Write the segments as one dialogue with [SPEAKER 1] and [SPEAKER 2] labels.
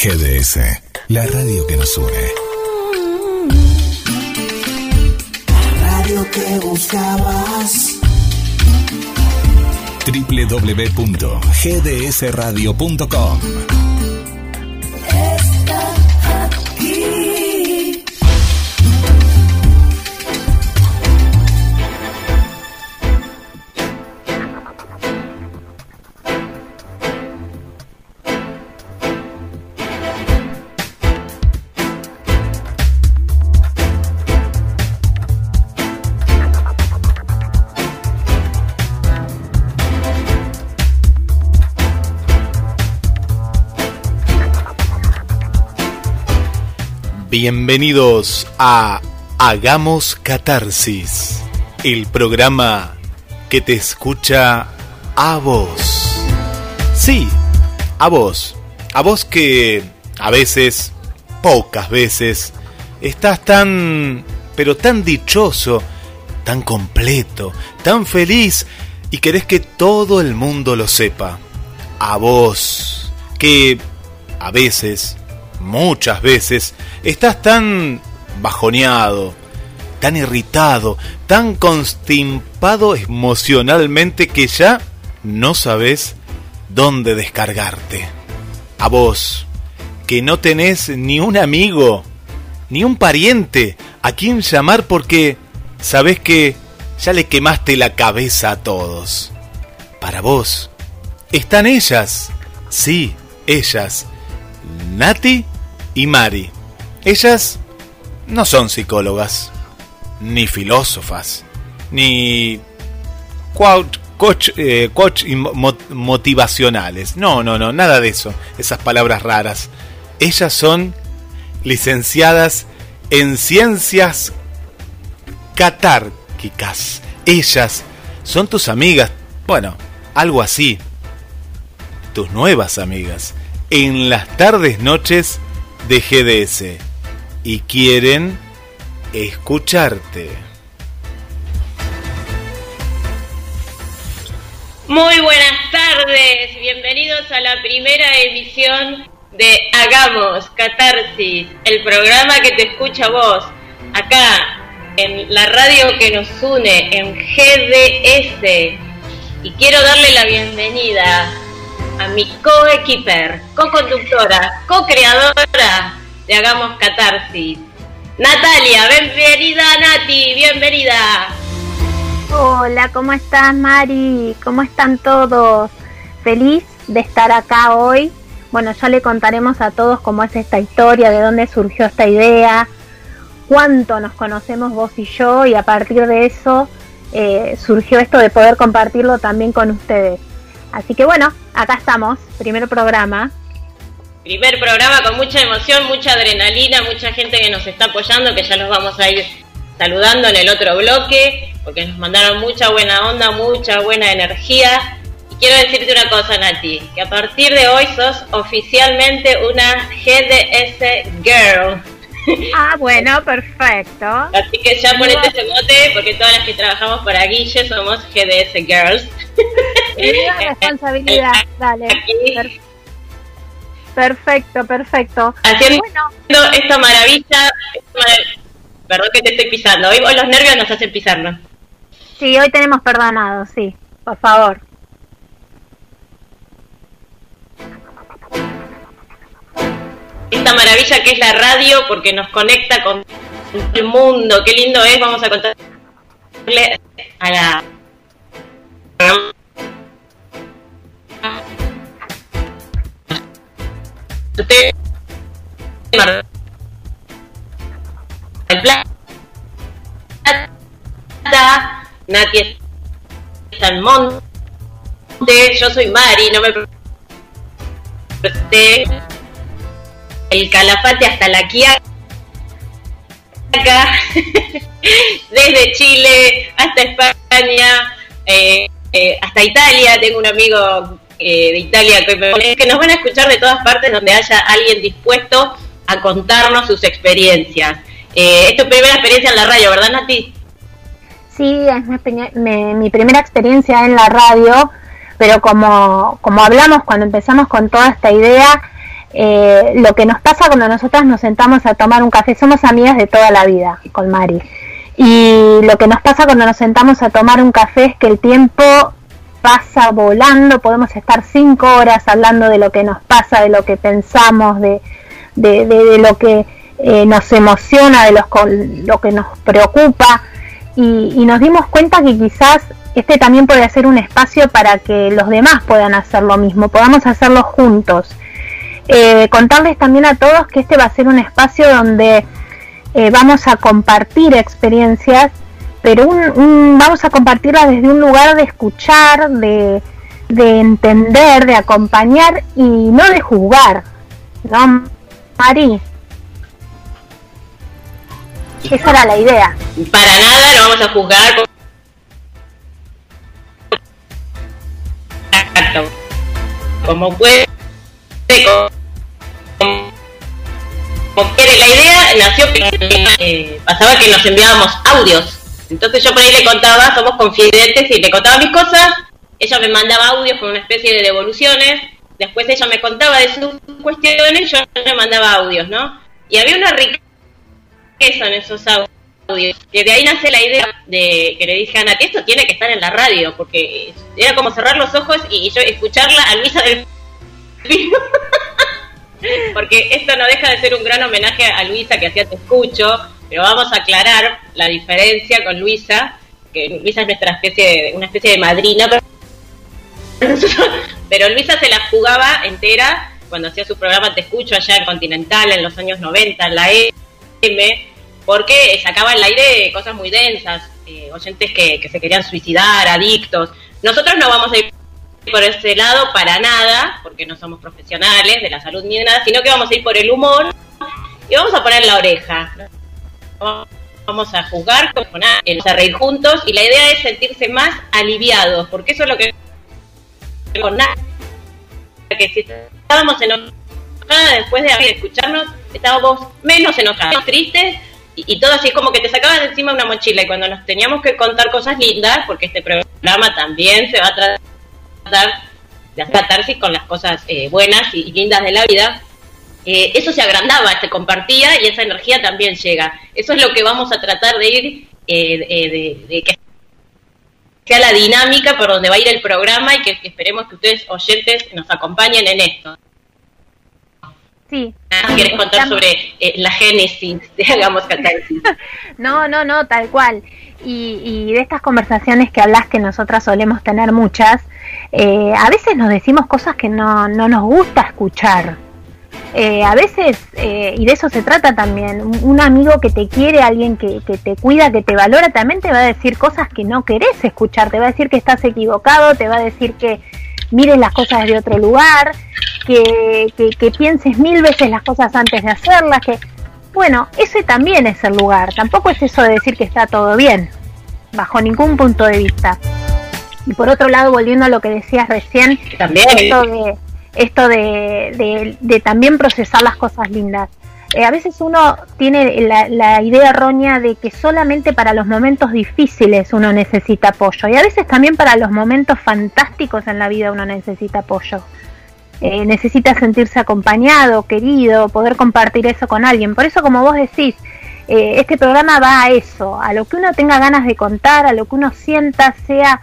[SPEAKER 1] GDS, la radio que nos une.
[SPEAKER 2] La radio que buscabas.
[SPEAKER 1] www.gdsradio.com
[SPEAKER 3] Bienvenidos a Hagamos Catarsis, el programa que te escucha a vos. Sí, a vos. A vos que a veces, pocas veces, estás tan, pero tan dichoso, tan completo, tan feliz y querés que todo el mundo lo sepa. A vos que a veces muchas veces estás tan bajoneado, tan irritado, tan constipado emocionalmente que ya no sabes dónde descargarte. A vos, que no tenés ni un amigo, ni un pariente a quien llamar porque sabes que ya le quemaste la cabeza a todos. Para vos, están ellas, sí, ellas, Nati y Mari. Ellas no son psicólogas, ni filósofas, ni coach, eh, motivacionales. No, no, no, nada de eso, esas palabras raras. Ellas son licenciadas en ciencias catárquicas. Ellas son tus amigas, bueno, algo así. Tus nuevas amigas en las tardes noches de GDS y quieren escucharte.
[SPEAKER 4] Muy buenas tardes, bienvenidos a la primera emisión de Hagamos Catarsis, el programa que te escucha vos, acá en la radio que nos une, en GDS. Y quiero darle la bienvenida a mi co-equiper, co-conductora, co-creadora de Hagamos Catarsis. Natalia, bienvenida Nati, bienvenida.
[SPEAKER 5] Hola, ¿cómo estás Mari? ¿Cómo están todos? Feliz de estar acá hoy. Bueno, ya le contaremos a todos cómo es esta historia, de dónde surgió esta idea, cuánto nos conocemos vos y yo y a partir de eso eh, surgió esto de poder compartirlo también con ustedes. Así que bueno, acá estamos, primer programa.
[SPEAKER 4] Primer programa con mucha emoción, mucha adrenalina, mucha gente que nos está apoyando, que ya los vamos a ir saludando en el otro bloque, porque nos mandaron mucha buena onda, mucha buena energía. Y quiero decirte una cosa, Nati, que a partir de hoy sos oficialmente una GDS Girl.
[SPEAKER 5] Ah, bueno, perfecto.
[SPEAKER 4] Así que ya ponete ese mote, porque todas las que trabajamos para Guille somos GDS Girls.
[SPEAKER 5] responsabilidad, dale. Perfecto, perfecto.
[SPEAKER 4] Haciendo esta maravilla, perdón que te estoy pisando, hoy los nervios nos hacen pisarnos.
[SPEAKER 5] Sí, hoy tenemos perdonado, sí, por favor.
[SPEAKER 4] Esta maravilla que es la radio, porque nos conecta con el mundo, qué lindo es, vamos a contarle a la el Plata, Nati yo soy Mari, no me el Calafate hasta la Quiaca, desde Chile hasta España, eh, eh, hasta Italia, tengo un amigo eh, de Italia que nos van a escuchar de todas partes donde haya alguien dispuesto a contarnos sus experiencias. Eh, es tu primera experiencia en la radio, ¿verdad, Nati?
[SPEAKER 5] Sí, es mi, primera experiencia en la radio, pero como, como hablamos cuando empezamos con toda esta idea, eh, lo que nos pasa cuando nosotras nos sentamos a tomar un café, somos amigas de toda la vida con Mari. Y lo que nos pasa cuando nos sentamos a tomar un café es que el tiempo pasa volando, podemos estar cinco horas hablando de lo que nos pasa, de lo que pensamos, de, de, lo que eh, nos emociona, de los, lo que nos preocupa. Y, y nos dimos cuenta que quizás este también puede ser un espacio para que los demás puedan hacer lo mismo, podamos hacerlo juntos. Eh, contarles también a todos que este va a ser un espacio donde eh, vamos a compartir experiencias, pero vamos a compartirlas desde un lugar de escuchar, de, entender, de acompañar y no de juzgar. ¿No, Mari? Esa era la idea.
[SPEAKER 4] Para nada lo vamos a juzgar. Como puede, como quiere. La idea nació eh, pasaba que nos enviábamos audios. Entonces yo por ahí le contaba, somos confidentes y le contaba mis cosas. Ella me mandaba audios con una especie de devoluciones. Después ella me contaba de sus cuestiones, yo le mandaba audios, ¿no? Y había una riqueza en esos audios. Que de ahí nace la idea de que le dije a Nati, esto tiene que estar en la radio, porque era como cerrar los ojos y yo escucharla a Luisa del porque esto no deja de ser un gran homenaje a Luisa que hacía Te Escucho, pero vamos a aclarar la diferencia con Luisa, que Luisa es nuestra especie de, una especie de madrina, pero, Luisa se la jugaba entera cuando hacía su programa Te Escucho allá en Continental en los años 90, en la M, porque sacaba al aire cosas muy densas, eh, oyentes que, que se querían suicidar, adictos. Nosotros no vamos a ir por ese lado para nada, porque no somos profesionales de la salud ni de nada, sino que vamos a ir por el humor y vamos a poner la oreja. Vamos a jugar, vamos a reír juntos y la idea es sentirse más aliviados, porque eso es lo que con nada que si estábamos enojadas después de escucharnos, estábamos menos enojados, tristes y, todo así como que te sacaban encima una mochila y cuando nos teníamos que contar cosas lindas, porque este programa también se va a tratar de hacer catarsis con las cosas eh, buenas y, lindas de la vida, eh, eso se agrandaba, se compartía y esa energía también llega. Eso es lo que vamos a tratar de ir, eh, de, que sea la dinámica por donde va a ir el programa y que, esperemos que ustedes oyentes nos acompañen en esto.
[SPEAKER 5] Sí.
[SPEAKER 4] ¿Quieres contar sobre la génesis de Hagamos Catarsis?
[SPEAKER 5] no, no, no, tal cual. Y, y, de estas conversaciones que hablas, que nosotras solemos tener muchas, eh, a veces nos decimos cosas que no, no nos gusta escuchar. Eh, a veces, eh, y de eso se trata también, un amigo que te quiere, alguien que, que, te cuida, que te valora, también te va a decir cosas que no querés escuchar, te va a decir que estás equivocado, te va a decir que mires las cosas de otro lugar, que, que, que pienses mil veces las cosas antes de hacerlas, que bueno, ese también es el lugar. Tampoco es eso de decir que está todo bien, bajo ningún punto de vista. Y por otro lado, volviendo a lo que decías recién,
[SPEAKER 4] también.
[SPEAKER 5] esto de, esto de, de, también procesar las cosas lindas. Eh, a veces uno tiene la, la, idea errónea de que solamente para los momentos difíciles uno necesita apoyo y a veces también para los momentos fantásticos en la vida uno necesita apoyo. Eh, necesita sentirse acompañado, querido, poder compartir eso con alguien. Por eso, como vos decís, eh, este programa va a eso, a lo que uno tenga ganas de contar, a lo que uno sienta, sea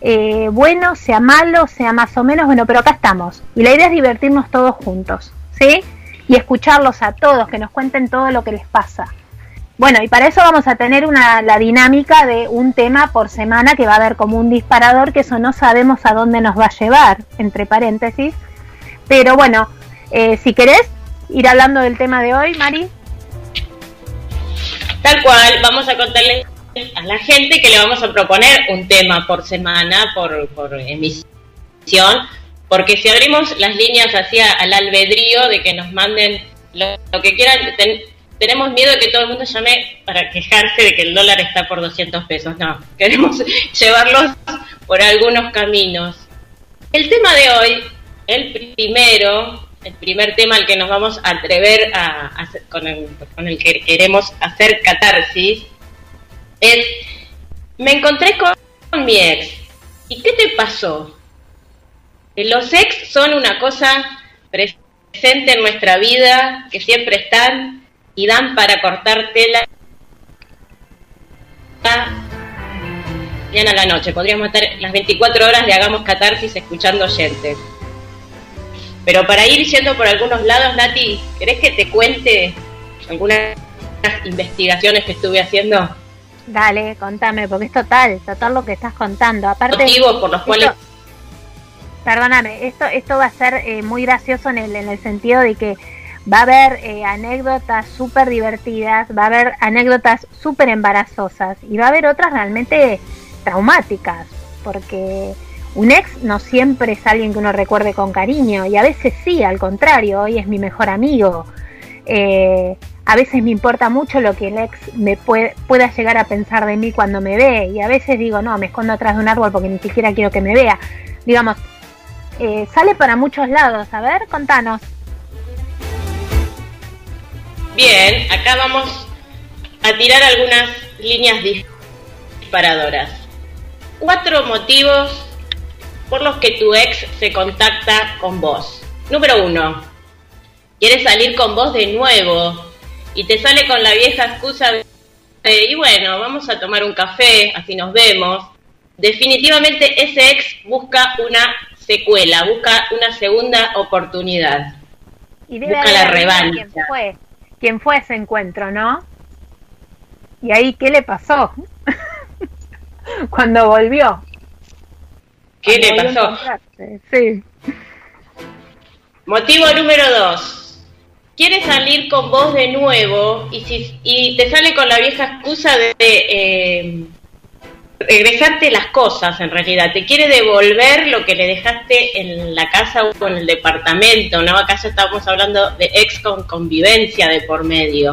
[SPEAKER 5] eh, bueno, sea malo, sea más o menos, bueno, pero acá estamos. Y la idea es divertirnos todos juntos, ¿sí? Y escucharlos a todos, que nos cuenten todo lo que les pasa. Bueno, y para eso vamos a tener una, la dinámica de un tema por semana que va a haber como un disparador, que eso no sabemos a dónde nos va a llevar, entre paréntesis, pero bueno, eh, si querés ir hablando del tema de hoy, Mari.
[SPEAKER 4] Tal cual, vamos a contarle a la gente que le vamos a proponer un tema por semana, por, emisión, porque si abrimos las líneas hacia al albedrío de que nos manden lo, que quieran, tenemos miedo de que todo el mundo llame para quejarse de que el dólar está por 200 pesos. No, queremos llevarlos por algunos caminos. El tema de hoy el primero, el primer tema al que nos vamos a atrever a, con, el, con, el, que queremos hacer catarsis, es, me encontré con, mi ex. ¿Y qué te pasó? Los ex son una cosa presente en nuestra vida, que siempre están y dan para cortar tela mañana a la noche. Podríamos estar las 24 horas de Hagamos Catarsis escuchando oyentes. Pero para ir yendo por algunos lados, Nati, ¿querés que te cuente algunas investigaciones que estuve haciendo?
[SPEAKER 5] Dale, contame, porque es total, total lo que estás contando. Aparte,
[SPEAKER 4] Motivos por los cuales...
[SPEAKER 5] Perdóname, esto, esto va a ser eh, muy gracioso en el, en el sentido de que va a haber eh, anécdotas súper divertidas, va a haber anécdotas súper embarazosas y va a haber otras realmente traumáticas, porque un ex no siempre es alguien que uno recuerde con cariño y a veces sí, al contrario, hoy es mi mejor amigo. Eh, a veces me importa mucho lo que el ex me pueda llegar a pensar de mí cuando me ve y a veces digo, no, me escondo atrás de un árbol porque ni siquiera quiero que me vea. Digamos, eh, sale para muchos lados. A ver, contanos.
[SPEAKER 4] Bien, acá vamos a tirar algunas líneas disparadoras. Cuatro motivos por los que tu ex se contacta con vos. Número uno, quiere salir con vos de nuevo y te sale con la vieja excusa de, y bueno, vamos a tomar un café, así nos vemos. Definitivamente ese ex busca una secuela, busca una segunda oportunidad.
[SPEAKER 5] Y busca la revancha. ¿Quién fue? ¿Quién fue ese encuentro, no? Y ahí, ¿qué le pasó? Cuando volvió.
[SPEAKER 4] ¿Qué le pasó? Sí. Motivo número dos. Quiere salir con vos de nuevo y, si, y te sale con la vieja excusa de, eh, regresarte las cosas en realidad, te quiere devolver lo que le dejaste en la casa o en el departamento, ¿no? Acá ya estábamos hablando de ex con convivencia de por medio.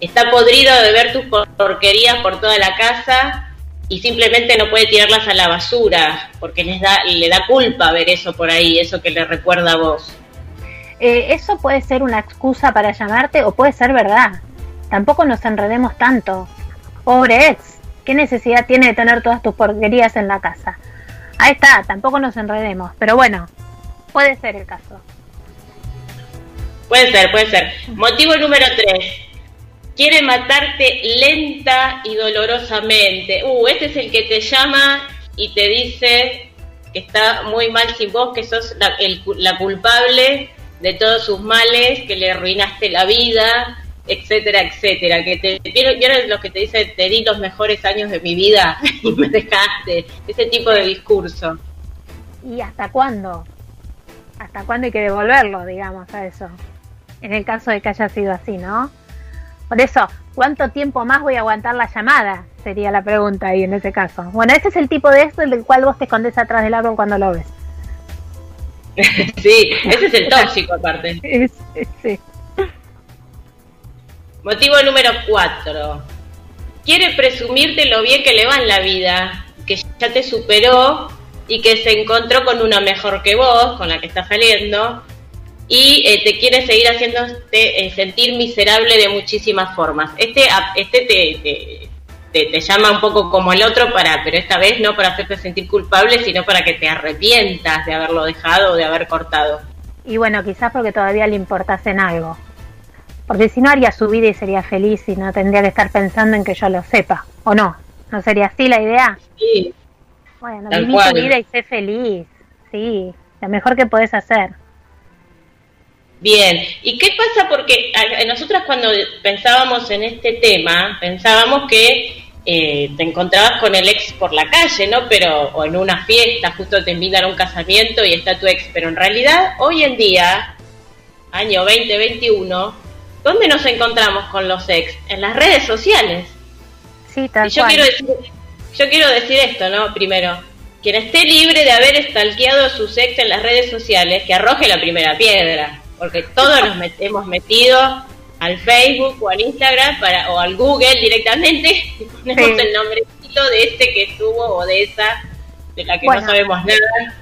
[SPEAKER 4] Está podrido de ver tus porquerías por toda la casa y simplemente no puede tirarlas a la basura porque les da, le da culpa ver eso por ahí, eso que le recuerda a vos.
[SPEAKER 5] Eh, eso puede ser una excusa para llamarte o puede ser verdad. Tampoco nos enredemos tanto. Pobre ex ¿Qué necesidad tiene de tener todas tus porquerías en la casa? Ahí está, tampoco nos enredemos, pero bueno, puede ser el caso.
[SPEAKER 4] Puede ser, puede ser. Motivo número 3. Quiere matarte lenta y dolorosamente. Uh, este es el que te llama y te dice que está muy mal sin vos, que sos la, la culpable de todos sus males, que le arruinaste la vida, etcétera, etcétera, que te vieron lo que te dice, te di los mejores años de mi vida y me dejaste, ese tipo de discurso.
[SPEAKER 5] ¿Y hasta cuándo? ¿Hasta cuándo hay que devolverlo, digamos, a eso? En el caso de que haya sido así, ¿no? Por eso, ¿cuánto tiempo más voy a aguantar la llamada? Sería la pregunta ahí en ese caso. Bueno, ese es el tipo de esto del cual vos te escondes atrás del árbol cuando lo ves.
[SPEAKER 4] sí, ese es el tóxico aparte. sí. Motivo número 4. Quiere presumirte lo bien que le va en la vida, que ya te superó y que se encontró con una mejor que vos, con la que está saliendo, y eh, te quiere seguir haciéndote eh, sentir miserable de muchísimas formas. Este, este te, te, te, llama un poco como el otro, para, pero esta vez no para hacerte sentir culpable, sino para que te arrepientas de haberlo dejado o de haber cortado.
[SPEAKER 5] Y bueno, quizás porque todavía le importas en algo. Porque si no haría su vida y sería feliz y no tendría que estar pensando en que yo lo sepa. ¿O no? ¿No sería así la idea?
[SPEAKER 4] Sí.
[SPEAKER 5] Bueno, viví tu vida y sé feliz. Sí, lo mejor que puedes hacer.
[SPEAKER 4] Bien, ¿y qué pasa? Porque nosotras cuando pensábamos en este tema, pensábamos que eh, te encontrabas con el ex por la calle, ¿no? Pero, o en una fiesta, justo te invitan a un casamiento y está tu ex. Pero en realidad, hoy en día, año 2021, ¿Dónde nos encontramos con los ex? En las redes sociales.
[SPEAKER 5] Sí, tal
[SPEAKER 4] y yo quiero decir, yo quiero decir esto, ¿no? Primero, quien esté libre de haber estalqueado a sus ex en las redes sociales, que arroje la primera piedra, porque todos nos hemos metido al Facebook o al Instagram para, o al Google directamente. Y ponemos el nombrecito de este que estuvo o de esa de la que no sabemos nada.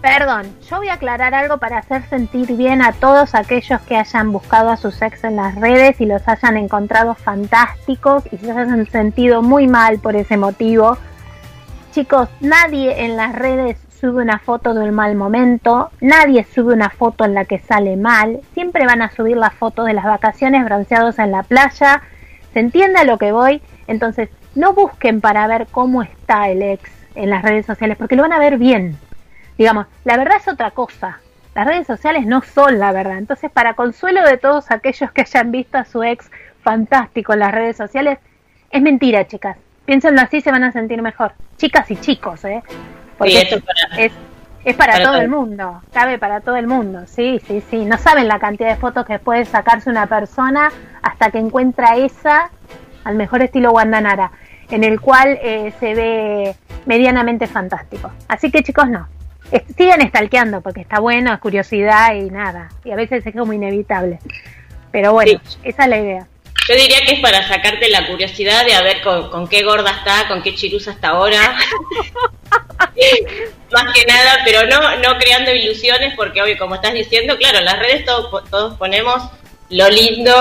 [SPEAKER 5] Perdón, yo voy a aclarar algo para hacer sentir bien a todos aquellos que hayan buscado a sus ex en las redes y los hayan encontrado fantásticos y se hayan sentido muy mal por ese motivo. Chicos, nadie en las redes sube una foto de un mal momento, nadie sube una foto en la que sale mal, siempre van a subir la foto de las vacaciones bronceados en la playa, se entiende a lo que voy, entonces no busquen para ver cómo está el ex en las redes sociales, porque lo van a ver bien. Digamos, la verdad es otra cosa. Las redes sociales no son la verdad. Entonces, para consuelo de todos aquellos que hayan visto a su ex fantástico en las redes sociales, es mentira, chicas. Piénsenlo así, se van a sentir mejor. Chicas y chicos, ¿eh? Porque es, para, es, es, para, todo, todo el mundo, cabe para todo el mundo, sí, sí, sí. No saben la cantidad de fotos que puede sacarse una persona hasta que encuentra esa, al mejor estilo Guandanara, en el cual eh, se ve medianamente fantástico. Así que chicos, no. Sigan estalqueando porque está bueno, es curiosidad y nada. Y a veces es como inevitable. Pero bueno, sí. esa es la idea.
[SPEAKER 4] Yo diría que es para sacarte la curiosidad de a ver con, con qué gorda está, con qué chirusa hasta ahora. Más que nada, pero no, no creando ilusiones, porque obvio, como estás diciendo, claro, en las redes todos, todos ponemos lo lindo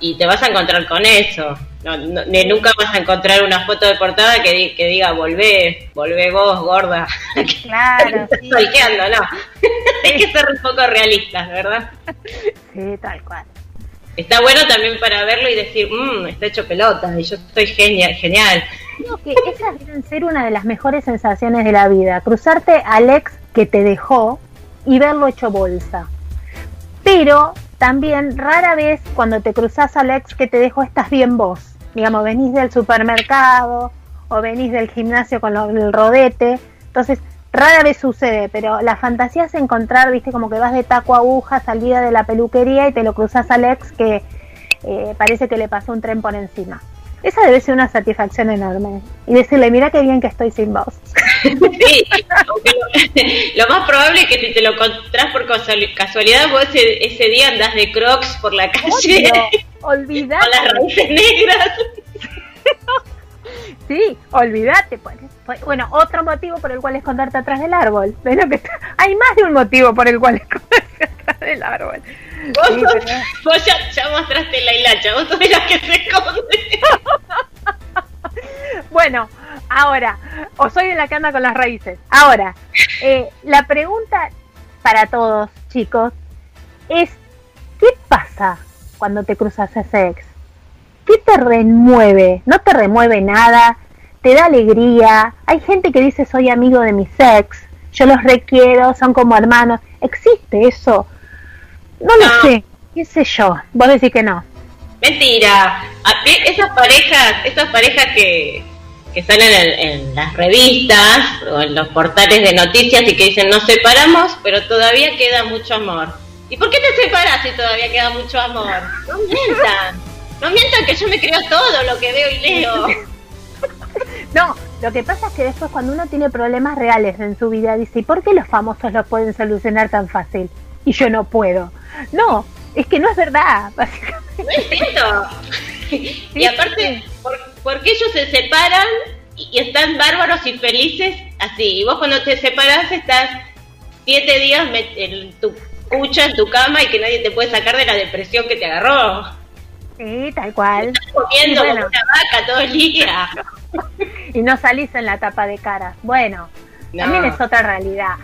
[SPEAKER 4] y te vas a encontrar con eso. No, no, nunca vas a encontrar una foto de portada que, di, que diga volvé, volvé vos, gorda.
[SPEAKER 5] Claro.
[SPEAKER 4] sí. no. Hay que ser un poco realistas, ¿verdad?
[SPEAKER 5] Sí, tal cual.
[SPEAKER 4] Está bueno también para verlo y decir, mmm, está hecho pelota y yo estoy genial. genial.
[SPEAKER 5] Creo que esas deben ser una de las mejores sensaciones de la vida. Cruzarte al ex que te dejó y verlo hecho bolsa. Pero también rara vez cuando te cruzas al ex que te dejó estás bien vos. Digamos, venís del supermercado o venís del gimnasio con el rodete. Entonces, rara vez sucede, pero la fantasía es encontrar, viste, como que vas de taco a aguja, salida de la peluquería y te lo cruzas al ex que eh, parece que le pasó un tren por encima. Esa debe ser una satisfacción enorme. Y decirle, mira qué bien que estoy sin vos.
[SPEAKER 4] Sí, lo, lo, más probable es que si te lo encontrás por casualidad, vos ese, ese día andás de crocs por la calle.
[SPEAKER 5] Olvidate.
[SPEAKER 4] Con las raíces negras.
[SPEAKER 5] Sí, olvídate. Pues, bueno, otro motivo por el cual esconderte atrás del árbol. Bueno, que hay más de un motivo por el cual esconderse atrás del árbol.
[SPEAKER 4] Vos, sí, sos, pero... vos ya, ya, mostraste la hilacha, vos sos la que se esconde.
[SPEAKER 5] bueno, ahora, o soy de la que anda con las raíces. Ahora, eh, la pregunta para todos, chicos, es: ¿qué pasa cuando te cruzas ese ex? ¿Qué te remueve? No te remueve nada, te da alegría. Hay gente que dice soy amigo de mis ex, yo los requiero, son como hermanos. ¿Existe eso? No lo no. sé, qué sé yo. Vos decís que no.
[SPEAKER 4] Mentira. Esas parejas, esas parejas que, que salen en, en, las revistas o en los portales de noticias y que dicen nos separamos, pero todavía queda mucho amor. ¿Y por qué te separas si todavía queda mucho amor? No mientan. No mientan que yo me creo todo lo que veo y leo.
[SPEAKER 5] No, lo que pasa es que después cuando uno tiene problemas reales en su vida dice, ¿y por qué los famosos los pueden solucionar tan fácil? Y yo no puedo. No, es que no es verdad, básicamente.
[SPEAKER 4] No es cierto. Sí, y aparte, por, porque ellos se separan y están bárbaros y felices así. Y vos cuando te separas estás siete días en tu cucha, en tu cama y que nadie te puede sacar de la depresión que te agarró.
[SPEAKER 5] Sí, tal cual.
[SPEAKER 4] Estás comiendo bueno. como una vaca todo el día.
[SPEAKER 5] y no salís en la tapa de cara. Bueno, no. también es otra realidad.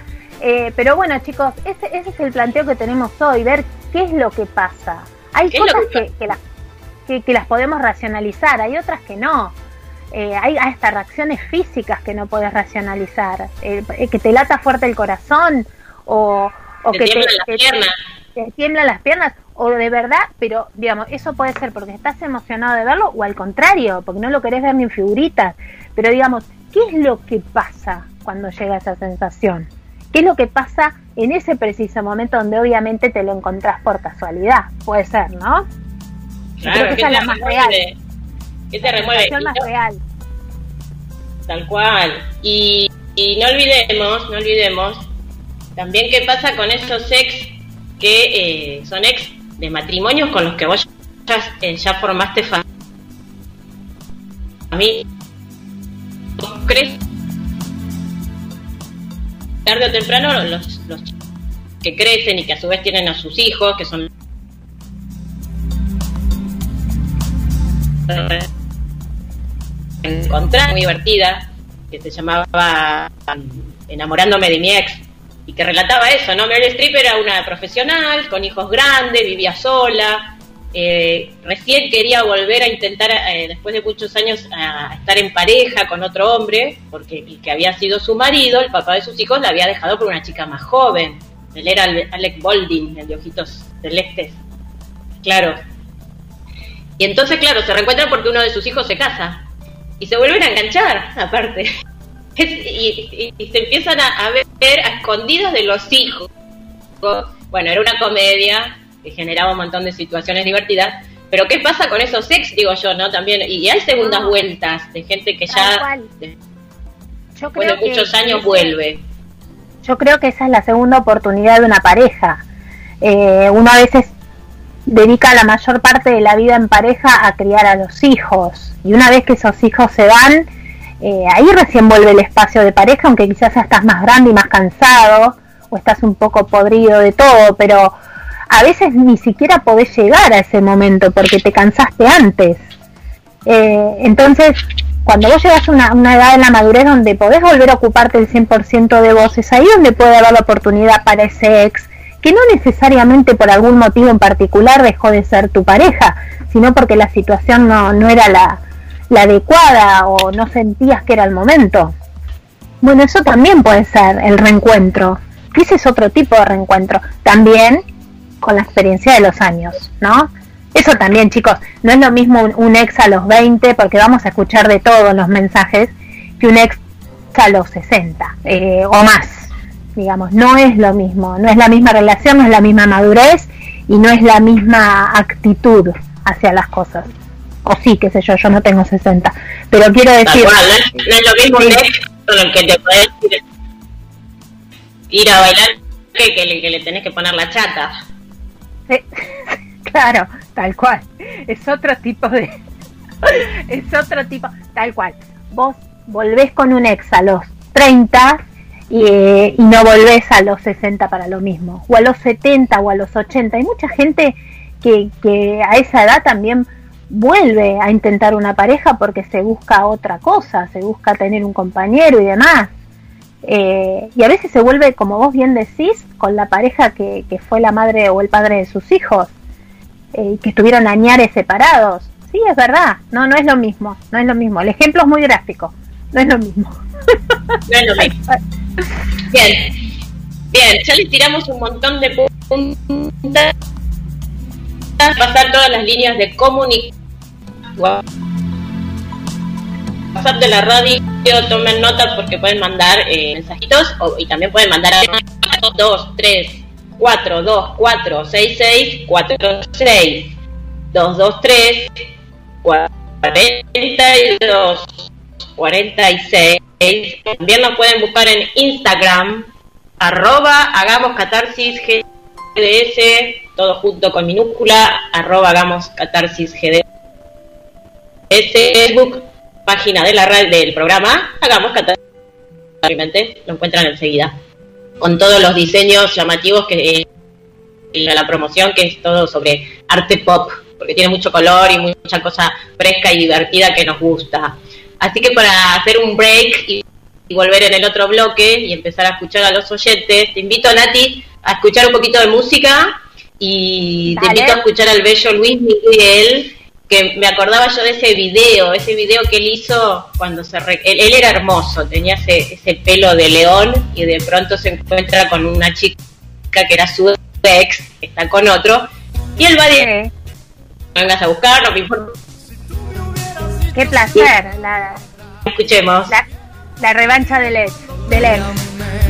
[SPEAKER 5] Eh, pero bueno, chicos, ese, ese, es el planteo que tenemos hoy, ver qué es lo que pasa. Hay cosas que, que, que, las, que, las podemos racionalizar, hay otras que no. Eh, hay hasta reacciones físicas que no puedes racionalizar. Eh, que te lata fuerte el corazón o, o
[SPEAKER 4] te
[SPEAKER 5] que
[SPEAKER 4] te,
[SPEAKER 5] te,
[SPEAKER 4] piernas.
[SPEAKER 5] te tiemblan las piernas o de verdad, pero digamos, eso puede ser porque estás emocionado de verlo o al contrario, porque no lo querés ver ni en figuritas. Pero digamos, ¿qué es lo que pasa cuando llega esa sensación? ¿Qué es lo que pasa en ese preciso momento donde obviamente te lo encontrás por casualidad? Puede ser, ¿no?
[SPEAKER 4] Claro, Creo que esa es la más real. ¿Qué te remueve?
[SPEAKER 5] La más real.
[SPEAKER 4] Tal cual. Y, y no olvidemos, no olvidemos también qué pasa con esos ex que eh, son ex de matrimonios con los que vos ya, ya formaste familia. ¿Crees? Tarde o temprano los, los que crecen y que a su vez tienen a sus hijos, que son encontrar muy divertida, que se llamaba enamorándome de mi ex, y que relataba eso, ¿no? Meryl Streep era una profesional, con hijos grandes, vivía sola, eh, recién quería volver a intentar, eh, después de muchos años, a estar en pareja con otro hombre, porque el que había sido su marido, el papá de sus hijos, la había dejado por una chica más joven. Él era Alec Baldwin, el de ojitos celestes. Claro. Y entonces, claro, se reencuentran porque uno de sus hijos se casa. Y se vuelven a enganchar, aparte. y, se empiezan a, ver a escondidas de los hijos. Bueno, era una comedia que generaba un montón de situaciones divertidas. Pero ¿qué pasa con esos ex? Digo yo, ¿no? También, y hay segundas vueltas de gente que ya después de muchos años vuelve.
[SPEAKER 5] Yo creo que esa es la segunda oportunidad de una pareja. Eh, uno a veces dedica la mayor parte de la vida en pareja a criar a los hijos. Y una vez que esos hijos se van, eh, ahí recién vuelve el espacio de pareja, aunque quizás ya estás más grande y más cansado, o estás un poco podrido de todo, pero a veces ni siquiera podés llegar a ese momento porque te cansaste antes. Eh, entonces, cuando vos llegas a una, edad en la madurez donde podés volver a ocuparte el 100% de vos, es ahí donde puede haber la oportunidad para ese ex, que no necesariamente por algún motivo en particular dejó de ser tu pareja, sino porque la situación no, no era la, la adecuada o no sentías que era el momento. Bueno, eso también puede ser el reencuentro. Ese es otro tipo de reencuentro. También con la experiencia de los años, ¿no? Eso también, chicos, no es lo mismo un, ex a los 20, porque vamos a escuchar de todos los mensajes, que un ex a los 60 eh, o más. Digamos, no es lo mismo, no es la misma relación, no es la misma madurez y no es la misma actitud hacia las cosas o sí, qué sé yo, yo no tengo 60. Pero quiero decir...
[SPEAKER 4] no, es, lo mismo con el que te puedes ir, a bailar que, que, le, que le tenés que poner la chata.
[SPEAKER 5] claro, tal cual. Es otro tipo de... es otro tipo, tal cual. Vos volvés con un ex a los 30 y, y, no volvés a los 60 para lo mismo, o a los 70 o a los 80. Hay mucha gente que, que a esa edad también vuelve a intentar una pareja porque se busca otra cosa, se busca tener un compañero y demás. Eh, y a veces se vuelve, como vos bien decís, con la pareja que, fue la madre o el padre de sus hijos, eh, y que estuvieron añares separados. Sí, es verdad, no, no es lo mismo, no es lo mismo. El ejemplo es muy gráfico, no es lo mismo.
[SPEAKER 4] No es lo mismo. Bien, bien, ya les tiramos un montón de puntas pasar todas las líneas de comunicación WhatsApp de la radio, tomen nota porque pueden mandar eh, mensajitos y también pueden mandar a 2, 3, 4, 2, 4, 6, 6, 4, 6, 2, 2, 3, 42, 46. También nos pueden buscar en Instagram, arroba hagamos catarsis GDS, todo junto con minúscula, arroba hagamos catarsis GDS Facebook, página de la del programa, hagamos obviamente lo encuentran enseguida. Con todos los diseños llamativos que en la promoción, que es todo sobre arte pop, porque tiene mucho color y mucha cosa fresca y divertida que nos gusta. Así que para hacer un break y, volver en el otro bloque y empezar a escuchar a los oyentes, te invito, Nati, a escuchar un poquito de música y te invito a escuchar al bello Luis Miguel que me acordaba yo de ese video, ese video que él hizo cuando se... él, era hermoso, tenía ese, ese pelo de león y de pronto se encuentra con una chica que era su ex, que está con otro, y él va a decir, vengas a buscar, no me importa.
[SPEAKER 5] Qué placer. La,
[SPEAKER 4] Escuchemos.
[SPEAKER 5] La, revancha del ex. Del ex.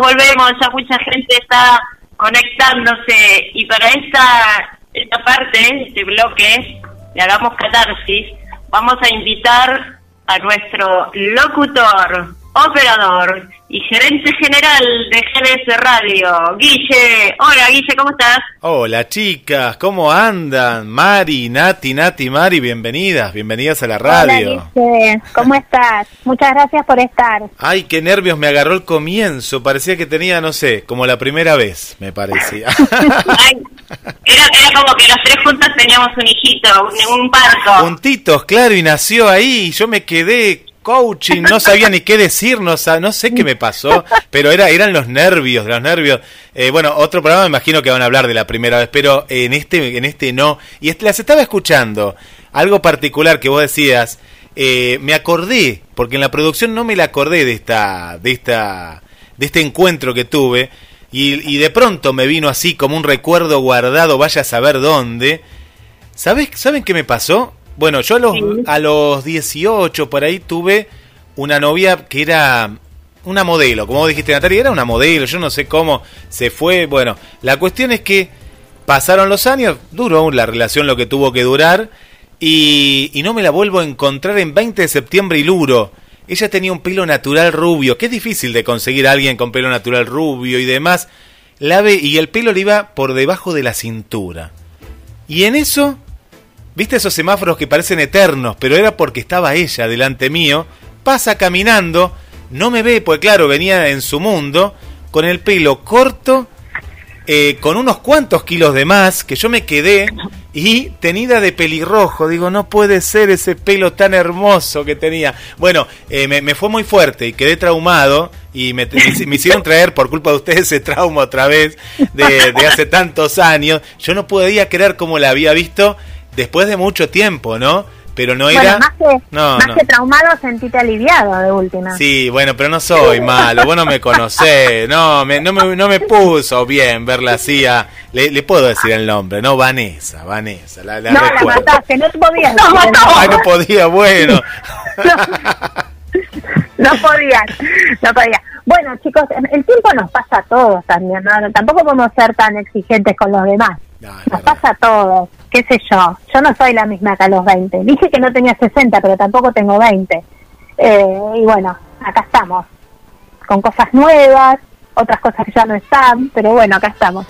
[SPEAKER 4] Volvemos, ya mucha gente está conectándose. Y para esta, esta parte, este bloque, le hagamos catarsis, vamos a invitar a nuestro locutor, operador y gerente general de GDS Radio, Guille. Hola Guille, ¿cómo estás?
[SPEAKER 3] Hola chicas, ¿cómo andan? Mari, Nati, Nati, Mari, bienvenidas, bienvenidas a la radio.
[SPEAKER 5] Hola Guille, ¿cómo estás? Muchas gracias por estar.
[SPEAKER 3] Ay, qué nervios me agarró el comienzo, parecía que tenía, no sé, como la primera vez, me parecía.
[SPEAKER 4] Ay, era, era como que los tres juntos teníamos un hijito, un, un parto.
[SPEAKER 3] Juntitos, claro, y nació ahí, y yo me quedé coaching, no sabía ni qué decir, no, sé qué me pasó, pero era, eran los nervios, los nervios. Eh, bueno, otro programa me imagino que van a hablar de la primera vez, pero en este, en este no. Y las estaba escuchando, algo particular que vos decías, eh, me acordé, porque en la producción no me la acordé de esta, de esta, de este encuentro que tuve, y, y de pronto me vino así como un recuerdo guardado, vaya a saber dónde. ¿Sabes, ¿Saben qué me pasó? Bueno, yo a los, a los 18 por ahí tuve una novia que era una modelo, como dijiste Natalia, era una modelo, yo no sé cómo se fue. Bueno, la cuestión es que pasaron los años, duró la relación lo que tuvo que durar y, y no me la vuelvo a encontrar en 20 de septiembre y Luro. Ella tenía un pelo natural rubio, que es difícil de conseguir a alguien con pelo natural rubio y demás. La ve y el pelo le iba por debajo de la cintura. Y en eso ¿Viste esos semáforos que parecen eternos? Pero era porque estaba ella delante mío. Pasa caminando, no me ve, pues claro, venía en su mundo, con el pelo corto, eh, con unos cuantos kilos de más, que yo me quedé y tenida de pelirrojo. Digo, no puede ser ese pelo tan hermoso que tenía. Bueno, eh, me, fue muy fuerte y quedé traumado y me hicieron traer por culpa de ustedes ese trauma otra vez de, de hace tantos años. Yo no podía creer cómo la había visto después de mucho tiempo, ¿no? Pero no era...
[SPEAKER 5] Bueno, más que,
[SPEAKER 3] No,
[SPEAKER 5] más
[SPEAKER 3] no.
[SPEAKER 5] que traumado, sentite aliviado de última.
[SPEAKER 3] Sí, bueno, pero no soy malo, vos no me conocés, no me, no me, no me puso bien verla así a... Le, le puedo decir el nombre, ¿no? Vanessa, Vanessa, la, la
[SPEAKER 5] no, la mataste, no podías.
[SPEAKER 4] No, mató.
[SPEAKER 3] Ay, no podía, bueno.
[SPEAKER 5] No podías, no podías. Bueno, chicos, el tiempo nos pasa a todos también, ¿no? Tampoco podemos ser tan exigentes con los demás.
[SPEAKER 3] No,
[SPEAKER 5] Nos pasa a todos, qué sé yo. Yo no soy la misma que a los 20. Dije que no tenía 60, pero tampoco tengo 20. Eh, y bueno, acá estamos, con cosas nuevas, otras cosas que ya no están, pero bueno, acá estamos.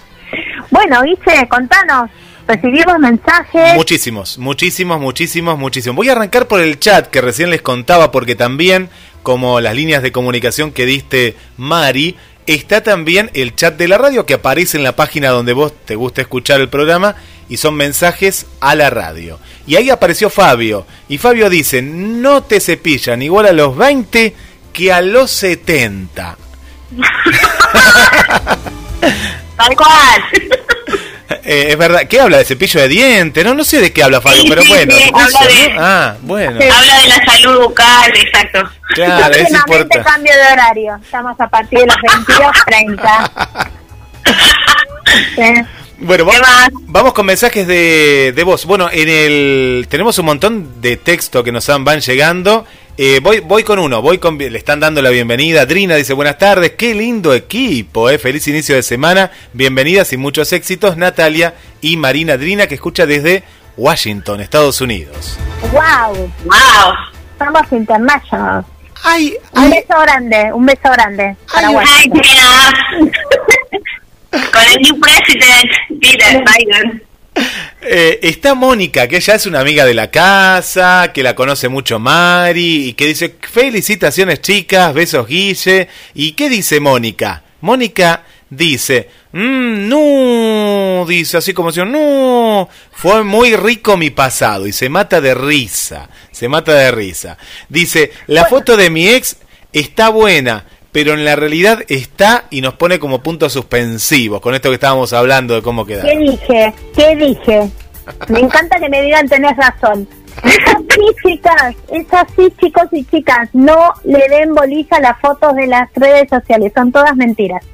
[SPEAKER 5] Bueno, Guille, contanos, recibimos mensajes.
[SPEAKER 3] Muchísimos, muchísimos, muchísimos, muchísimos. Voy a arrancar por el chat que recién les contaba porque también, como las líneas de comunicación que diste Mari, está también el chat de la radio que aparece en la página donde vos te gusta escuchar el programa y son mensajes a la radio. Y ahí apareció Fabio y Fabio dice, no te cepillan igual a los 20 que a los 70.
[SPEAKER 4] Tal cual.
[SPEAKER 3] Eh, es verdad, ¿qué habla de cepillo de dientes? No, no sé de qué habla Fabio,
[SPEAKER 4] Sí,
[SPEAKER 3] pero
[SPEAKER 4] sí,
[SPEAKER 3] bueno.
[SPEAKER 4] sí,
[SPEAKER 3] eso,
[SPEAKER 4] habla de-
[SPEAKER 3] ¿no? Ah, bueno.
[SPEAKER 4] Habla de la salud bucal, exacto.
[SPEAKER 3] Claro, es importante.
[SPEAKER 5] cambio de horario. Estamos a partir de las 22.30. Sí.
[SPEAKER 3] Bueno,
[SPEAKER 4] ¿Qué
[SPEAKER 3] vamos, vamos con mensajes de, de voz. Bueno, en el tenemos un montón de texto que nos han, van llegando. Eh, voy, voy con uno, voy con, le están dando la bienvenida. Drina dice buenas tardes, qué lindo equipo, eh, feliz inicio de semana, bienvenidas y muchos éxitos. Natalia y Marina Drina que escucha desde Washington, Estados Unidos.
[SPEAKER 5] Wow,
[SPEAKER 4] Wow.
[SPEAKER 5] somos international.
[SPEAKER 3] Ay,
[SPEAKER 5] Un beso grande, un beso grande para Washington.
[SPEAKER 4] Tina. Con el new president, Peter Biden.
[SPEAKER 3] Eh, está Mónica, que ella es una amiga de la casa, que la conoce mucho Mari, y que dice, felicitaciones chicas, besos Guille. ¿Y qué dice Mónica? Mónica dice, "Mm, no, dice así como si, no, fue muy rico mi pasado, y se mata de risa, se mata de risa. Dice, la foto de mi ex está buena, pero en la realidad está y nos pone como puntos suspensivos con esto que estábamos hablando de cómo quedar.
[SPEAKER 5] ¿Qué dije? ¿Qué dije? Me encanta que me digan tenés razón. Es así, chicas, es así, chicos y chicas. No le den bolilla a las fotos de las redes sociales, son todas mentiras.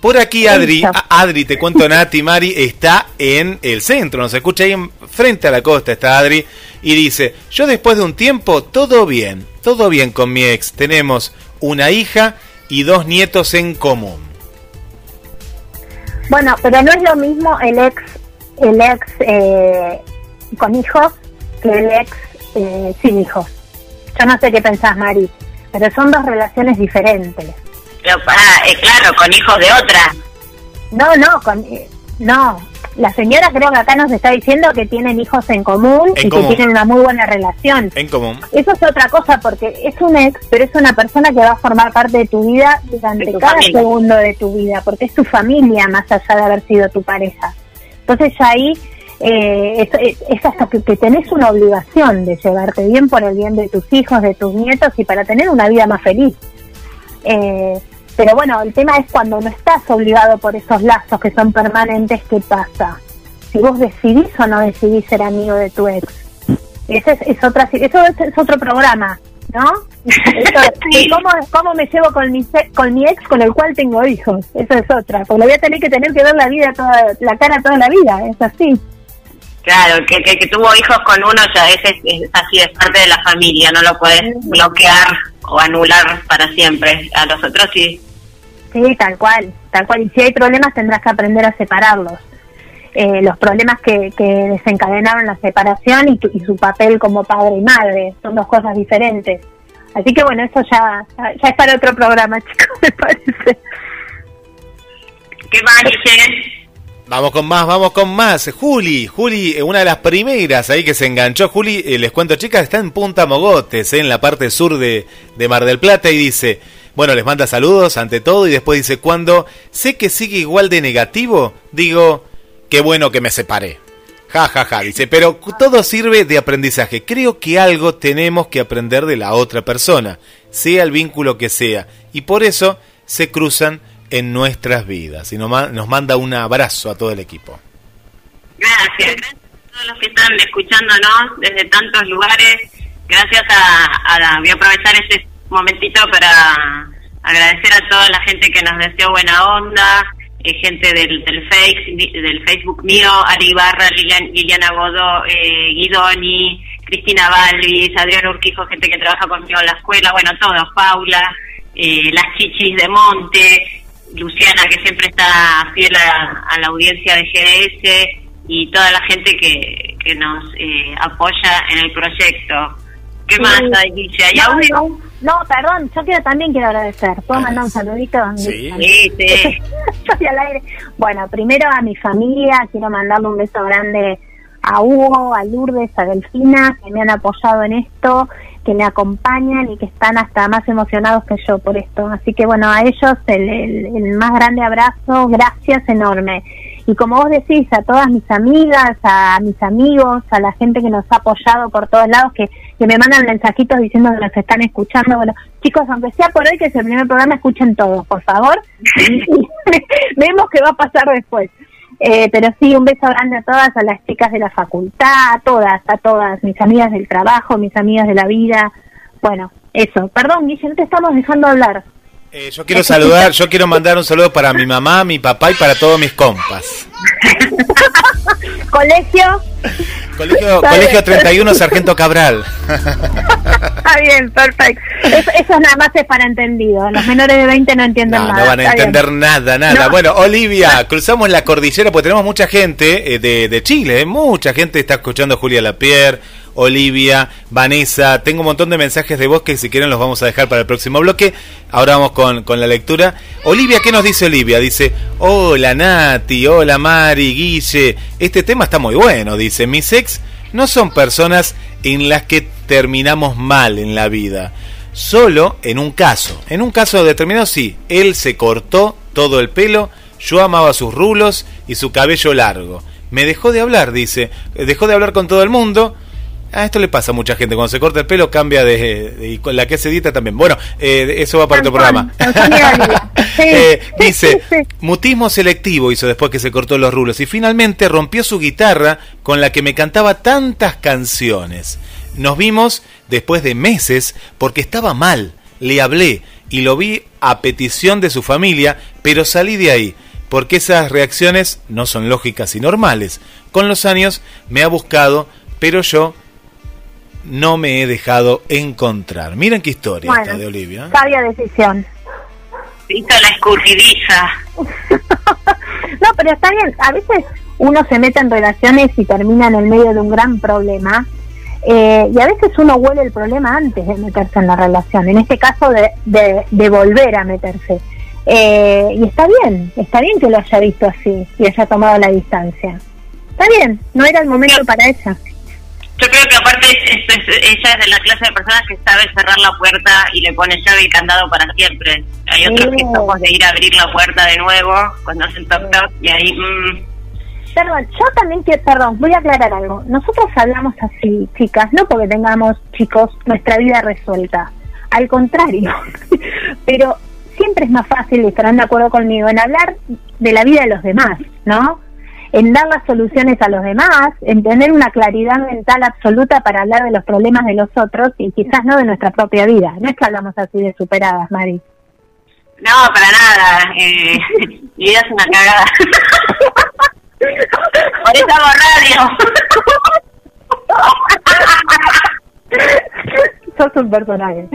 [SPEAKER 3] Por aquí Adri, Adri, te cuento Nati, Mari, está en el centro, nos escucha ahí en- frente a la costa, está Adri, y dice, yo después de un tiempo, todo bien, todo bien con mi ex, tenemos una hija y dos nietos en común.
[SPEAKER 5] Bueno, pero no es lo mismo el ex, el ex eh, con hijos que el ex eh, sin hijos. Yo no sé qué pensás, Mari, pero son dos relaciones diferentes.
[SPEAKER 4] Pero para, eh, claro, con hijos de otra.
[SPEAKER 5] No, no, con, eh, no. La señora creo que acá nos está diciendo que tienen hijos en común
[SPEAKER 3] En
[SPEAKER 5] y
[SPEAKER 3] común.
[SPEAKER 5] que tienen una muy buena relación.
[SPEAKER 3] En común.
[SPEAKER 5] Eso es otra cosa porque es un ex, pero es una persona que va a formar parte de tu vida durante
[SPEAKER 4] tu
[SPEAKER 5] cada
[SPEAKER 4] familia.
[SPEAKER 5] segundo de tu vida, porque es tu familia más allá de haber sido tu pareja. Entonces ya ahí eh, es, es- es hasta que, que tenés una obligación de llevarte bien por el bien de tus hijos, de tus nietos y para tener una vida más feliz. Eh, pero bueno, el tema es cuando no estás obligado por esos lazos que son permanentes, ¿qué pasa? Si vos decidís o no decidís ser amigo de tu ex. Ese es, es otra, eso es, es otro programa, ¿no? Eso,
[SPEAKER 4] Sí.
[SPEAKER 5] ¿cómo, ¿Cómo me llevo con mi, con mi ex con el cual tengo hijos? Eso es otra, porque le voy a tener que tener que ver la vida toda, la cara toda la vida, es así.
[SPEAKER 4] Claro, que, que, que tuvo hijos con uno ya es, es así, es parte de la familia, no lo puedes bloquear o anular para siempre. A los otros sí.
[SPEAKER 5] Sí, tal cual, tal cual. Y si hay problemas tendrás que aprender a separarlos. Eh, los problemas que, que desencadenaron la separación y, tu- y su papel como padre y madre son dos cosas diferentes. Así que bueno, eso ya, ya es para otro programa, chicos, me parece.
[SPEAKER 4] ¿Qué más?
[SPEAKER 3] Vamos con más, vamos con más. Juli, Juli, eh, una de las primeras ahí que se enganchó. Juli, eh, les cuento, chicas, está en Punta Mogotes, eh, en la parte sur de, de Mar del Plata, y dice, bueno, les manda saludos ante todo, y después dice, cuando sé que sigue igual de negativo, digo, qué bueno que me separé. Ja, ja, ja, dice, pero todo sirve de aprendizaje. Creo que algo tenemos que aprender de la otra persona, sea el vínculo que sea, y por eso se cruzan en nuestras vidas. Y nos nos manda un abrazo a todo el equipo.
[SPEAKER 4] Gracias, gracias a todos los que están escuchándonos desde tantos lugares. Gracias a, voy a aprovechar este momentito para agradecer a toda la gente que nos deseó buena onda, eh, gente del, del, face, del Facebook mío, Ari Barra, Lilian, Liliana Godó, eh, Guidoni, Cristina Balvis, Adrián Urquijo, gente que trabaja conmigo en la escuela, bueno, todos, Paula, eh, las chichis de Monte, Luciana, que siempre está fiel a, a la audiencia de GDS, y toda la gente que, que nos eh, apoya en el proyecto. ¿Qué
[SPEAKER 5] Sí.
[SPEAKER 4] más hay, Guille? ¿Hay
[SPEAKER 5] No,
[SPEAKER 4] audio?
[SPEAKER 5] no, no, perdón, yo quiero, también quiero agradecer. ¿Puedo mandar un saludito?
[SPEAKER 3] Sí.
[SPEAKER 4] Sí, sí.
[SPEAKER 5] Estoy al aire. Bueno, primero a mi familia, quiero mandarle un beso grande a Hugo, a Lourdes, a Delfina, que me han apoyado en esto, que me acompañan y que están hasta más emocionados que yo por esto. Así que bueno, a ellos el, más grande abrazo, gracias enorme. Y como vos decís, a todas mis amigas, a mis amigos, a la gente que nos ha apoyado por todos lados, que, que me mandan mensajitos diciendo que nos están escuchando. Bueno, chicos, aunque sea por hoy que es el primer programa, escuchen todos, por favor. Vemos qué va a pasar después. Eh, pero sí, un beso grande a todas, a las chicas de la facultad, a todas, a todas, mis amigas del trabajo, mis amigas de la vida. Bueno, eso. Perdón, Guille, no te estamos dejando hablar.
[SPEAKER 3] Eh, yo quiero saludar, yo quiero mandar un saludo para mi mamá, mi papá y para todos mis compas.
[SPEAKER 5] Colegio,
[SPEAKER 3] Colegio,
[SPEAKER 5] Está
[SPEAKER 3] Colegio
[SPEAKER 5] bien.
[SPEAKER 3] 31 Sargento Cabral.
[SPEAKER 5] está bien, perfecto. Eso, eso nada más es para entendidos. Los menores de 20 no entienden
[SPEAKER 3] No,
[SPEAKER 5] nada.
[SPEAKER 3] no van a
[SPEAKER 5] bien.
[SPEAKER 3] entender nada, nada.
[SPEAKER 5] No.
[SPEAKER 3] Bueno, Olivia, cruzamos la cordillera porque tenemos mucha gente eh, de, de Chile, eh, mucha gente está escuchando Julia Lapierre, Olivia, Vanessa. Tengo un montón de mensajes de voz que si quieren los vamos a dejar para el próximo bloque. Ahora vamos con, con la lectura. Olivia, ¿qué nos dice Olivia? Dice, hola Nati, hola Mari, Guille. Este tema está muy bueno, dice. Mis ex no son personas en las que terminamos mal en la vida. Solo en un caso. En un caso determinado sí. Él se cortó todo el pelo. Yo amaba sus rulos y su cabello largo. Me dejó de hablar, dice. Dejó de hablar con todo el mundo. A esto le pasa a mucha gente. Cuando se corta el pelo cambia de... y con la que se dieta también. Bueno, eh, eso va para otro programa.
[SPEAKER 5] Sí,
[SPEAKER 3] Eh, dice, mutismo selectivo hizo después que se cortó los rulos y finalmente rompió su guitarra con la que me cantaba tantas canciones. Nos vimos después de meses porque estaba mal. Le hablé y lo vi a petición de su familia, pero salí de ahí porque esas reacciones no son lógicas y normales. Con los años me ha buscado, pero yo no me he dejado encontrar. Miren qué historia esta de Olivia.
[SPEAKER 5] sabia decisión.
[SPEAKER 4] hizo la escurridiza.
[SPEAKER 5] no, pero está bien. A veces uno se mete en relaciones y termina en el medio de un gran problema. Eh, y a veces uno huele el problema antes de meterse en la relación, en este caso de, de, volver a meterse. Eh, y está bien, está bien que lo haya visto así y haya tomado la distancia. Está bien, no era el momento para ella.
[SPEAKER 4] Yo creo que aparte ella es de la clase de personas que sabe cerrar la puerta y le pone llave y candado para siempre. Hay otros que somos de ir a abrir la puerta de nuevo cuando hacen toc toc y ahí... Mm.
[SPEAKER 5] Perdón, yo también quiero, perdón, voy a aclarar algo. Nosotros hablamos así, chicas, no porque tengamos, chicos, nuestra vida resuelta. Al contrario. Pero siempre es más fácil, y estarán de acuerdo conmigo, en hablar de la vida de los demás, ¿no? En dar las soluciones a los demás, en tener una claridad mental absoluta para hablar de los problemas de los otros y quizás no de nuestra propia vida. No es que hablamos así de superadas, Mari.
[SPEAKER 4] No, para nada. Eh, mi vida es una cagada. Por eso hago radio.
[SPEAKER 5] Sos un personaje.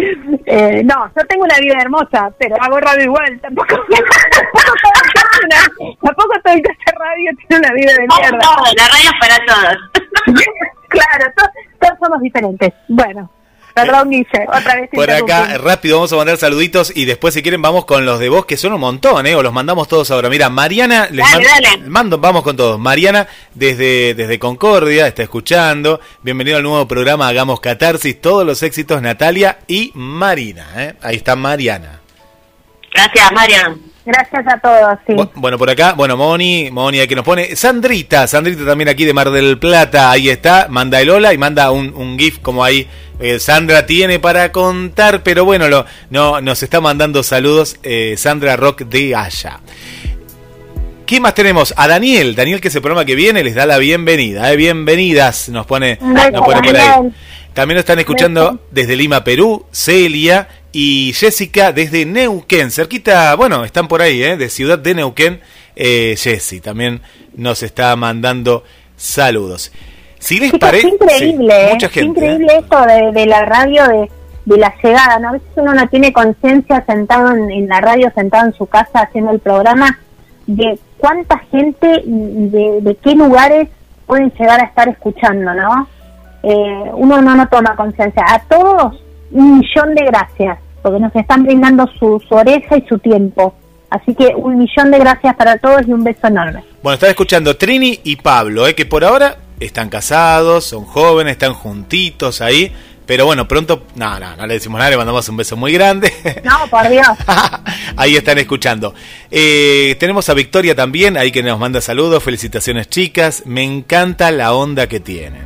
[SPEAKER 5] Eh, no, yo tengo una vida hermosa, pero hago radio igual. Tampoco, tampoco hace radio tiene una vida de mierda.
[SPEAKER 4] No, la radio es para todos.
[SPEAKER 5] claro, todos somos diferentes. Bueno. Perdón, Guille, otra vez.
[SPEAKER 3] Por acá, rápido, vamos a mandar saluditos y después, si quieren, vamos con los de vos, que son un montón, ¿eh? O los mandamos todos ahora. Mira, Mariana, les mando, vamos con todos. Mariana, desde, desde Concordia, está escuchando. Bienvenido al nuevo programa Hagamos Catarsis, todos los éxitos, Natalia y Marina, ¿eh? Ahí está Mariana.
[SPEAKER 4] Gracias, Mariana.
[SPEAKER 5] Gracias a todos, sí.
[SPEAKER 3] Bueno, por acá, bueno, Moni, Moni que nos pone. Sandrita, Sandrita también aquí de Mar del Plata, ahí está, manda el hola y manda un, un GIF como ahí. Eh, Sandra tiene para contar, pero bueno, lo, no, nos está mandando saludos eh, Sandra Rock de Haya. ¿Qué más tenemos? A Daniel, Daniel que es el programa que viene, les da la bienvenida, eh, bienvenidas, nos pone, nos pone por ahí. También nos están escuchando desde Lima, Perú, Celia y Jessica desde Neuquén, cerquita, bueno, están por ahí, ¿eh? de Ciudad de Neuquén. Eh, Jessy también nos está mandando saludos. Si les parece.
[SPEAKER 5] Es increíble, ¿eh? es increíble esto de, la radio, de, de, la llegada. ¿no? A veces uno no tiene conciencia sentado en, la radio, sentado en su casa haciendo el programa, de cuánta gente y de, de qué lugares pueden llegar a estar escuchando, ¿no? Eh, uno no, no toma conciencia. A todos un millón de gracias, porque nos están brindando su, oreja y su tiempo. Así que un millón de gracias para todos y un beso enorme.
[SPEAKER 3] Bueno, están escuchando Trini y Pablo, ¿eh? que por ahora están casados, son jóvenes, están juntitos ahí. Pero bueno, pronto, no, no, no le decimos nada, le mandamos un beso muy grande.
[SPEAKER 5] No, por Dios.
[SPEAKER 3] ahí están escuchando. Eh, tenemos a Victoria también, ahí que nos manda saludos, felicitaciones chicas, me encanta la onda que tienen.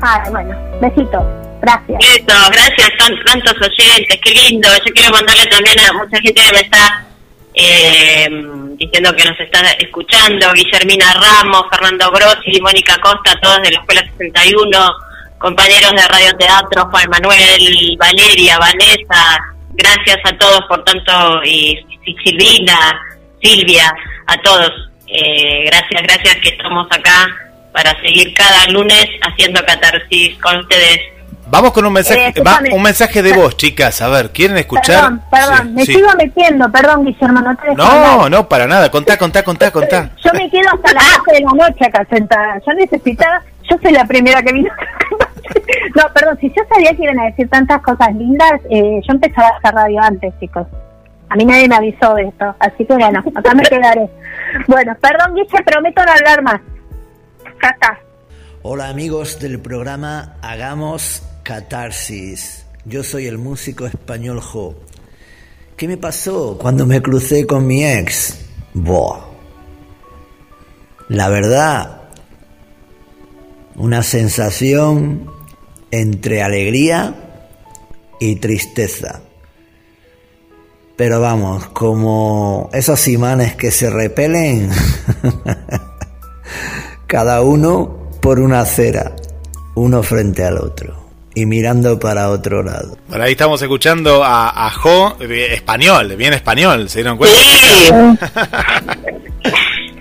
[SPEAKER 5] Ah, bueno, besito. Gracias.
[SPEAKER 4] Eso, gracias, tantos oyentes, qué lindo. Yo quiero mandarle también a mucha gente que me está eh, diciendo que nos está escuchando, Guillermina Ramos, Fernando Grossi, Mónica Costa, todos de la Escuela 61, compañeros de Radio Teatro, Juan Manuel, Valeria, Vanessa, gracias a todos por tanto, y, Silvina, Silvia, a todos, eh, gracias, gracias que estamos acá para seguir cada lunes haciendo catarsis con ustedes.
[SPEAKER 3] Vamos con un mensaje, eh, un mensaje de voz, chicas. A ver, ¿quieren escuchar?
[SPEAKER 5] Perdón, perdón, me sigo metiendo, perdón, Guillermo, no te
[SPEAKER 3] No, no, para nada. Contá, contá, contá, contá.
[SPEAKER 5] Yo me quedo hasta las 12 de la noche acá sentada. Yo necesitaba, yo soy la primera que vino. no, perdón, si yo sabía que iban a decir tantas cosas lindas, eh, yo empezaba a hacer radio antes, chicos. A mí nadie me avisó de esto, así que bueno, acá me quedaré. Bueno, perdón, Guille, prometo no hablar más.
[SPEAKER 6] Hola amigos del programa Hagamos Catarsis. Yo soy el músico español Jo. ¿Qué me pasó cuando me crucé con mi ex? Boh. La verdad, una sensación entre alegría y tristeza. Pero vamos, como esos imanes que se repelen. cada uno por una acera, uno frente al otro y mirando para otro lado.
[SPEAKER 3] Bueno, ahí estamos escuchando a, Jo, español, bien español, ¿se dieron cuenta?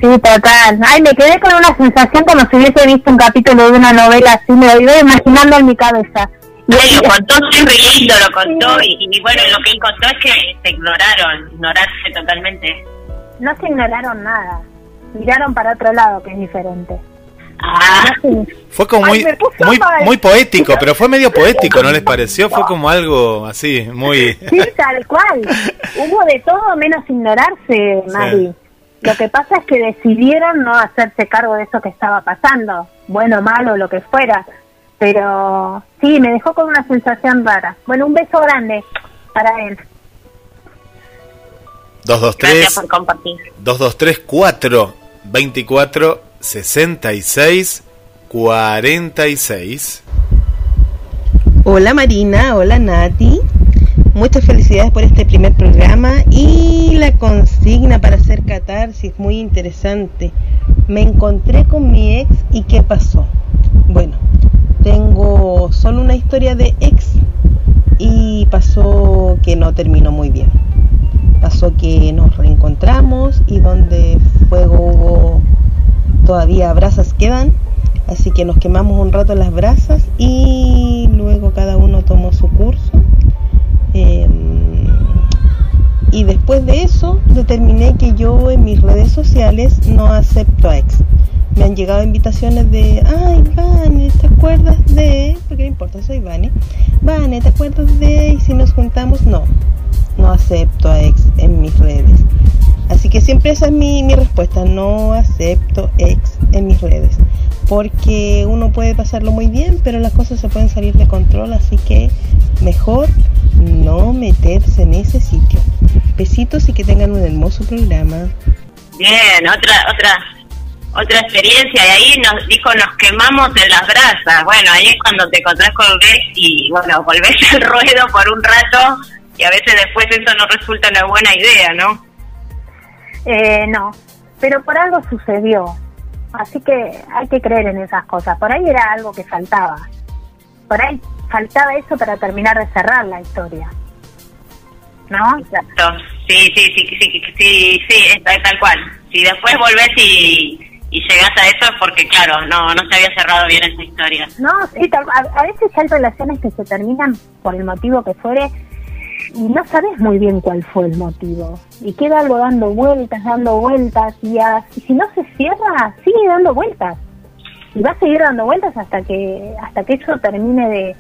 [SPEAKER 5] Sí. total. Ay, me quedé con una sensación como si hubiese visto un capítulo de una novela así, me lo iba imaginando en mi cabeza.
[SPEAKER 4] lo contó siempre lindo, lo contó y, bueno, lo que él contó es que se ignoraron, ignorarse totalmente.
[SPEAKER 5] No se ignoraron nada, miraron para otro lado que es diferente.
[SPEAKER 3] Ah. Fue como muy, muy, muy poético, pero fue medio poético, ¿no les pareció? Fue como algo así, muy...
[SPEAKER 5] Sí, tal cual. Hubo de todo menos ignorarse, Mari. Lo que pasa es que decidieron no hacerse cargo de eso que estaba pasando, bueno, malo, lo que fuera. Pero sí, me dejó con una sensación rara. Bueno, un beso grande para él.
[SPEAKER 3] 223 Gracias por compartir. 223 4 24 66 46.
[SPEAKER 7] Hola Marina, hola Nati. Muchas felicidades por este primer programa y la consigna para hacer catarsis, muy interesante. Me encontré con mi ex y ¿qué pasó? Bueno, tengo solo una historia de ex y pasó que no terminó muy bien. Pasó que nos reencontramos y donde fuego hubo todavía brasas quedan, así que nos quemamos un rato las brasas y luego cada uno tomó su curso. Em, y después de eso determiné que yo en mis redes sociales no acepto a ex. Me han llegado invitaciones de, ay, Vane, ¿te acuerdas de? Porque no importa, soy Vane. Vane, ¿te acuerdas de? Y si nos juntamos, no, no acepto a ex en mis redes. Así que siempre esa es mi, mi respuesta, no acepto ex en mis redes. Porque uno puede pasarlo muy bien, pero las cosas se pueden salir de control, así que mejor no meterse en ese sitio. Besitos y que tengan un hermoso programa.
[SPEAKER 4] Bien, otra, otra, otra experiencia y ahí nos dijo nos quemamos en las brasas. Bueno, ahí es cuando te encontrás con ex y bueno, volvés al ruedo por un rato y a veces después eso no resulta una buena idea, ¿no?
[SPEAKER 5] Eh, no, pero por algo sucedió. Así que hay que creer en esas cosas. Por ahí era algo que faltaba. Por ahí faltaba eso para terminar de cerrar la historia. ¿No?
[SPEAKER 4] Exacto. Sí, sí, sí, sí, sí, sí, es tal cual. Si después volvés y, y llegás a eso es porque, claro, no, no se había cerrado bien esa historia.
[SPEAKER 5] No, sí, a, a veces hay relaciones que se terminan por el motivo que fuere y no sabes muy bien cuál fue el motivo. Y queda algo dando vueltas, dando vueltas, y, si no se cierra, sigue dando vueltas. Y va a seguir dando vueltas hasta que, hasta que eso termine de,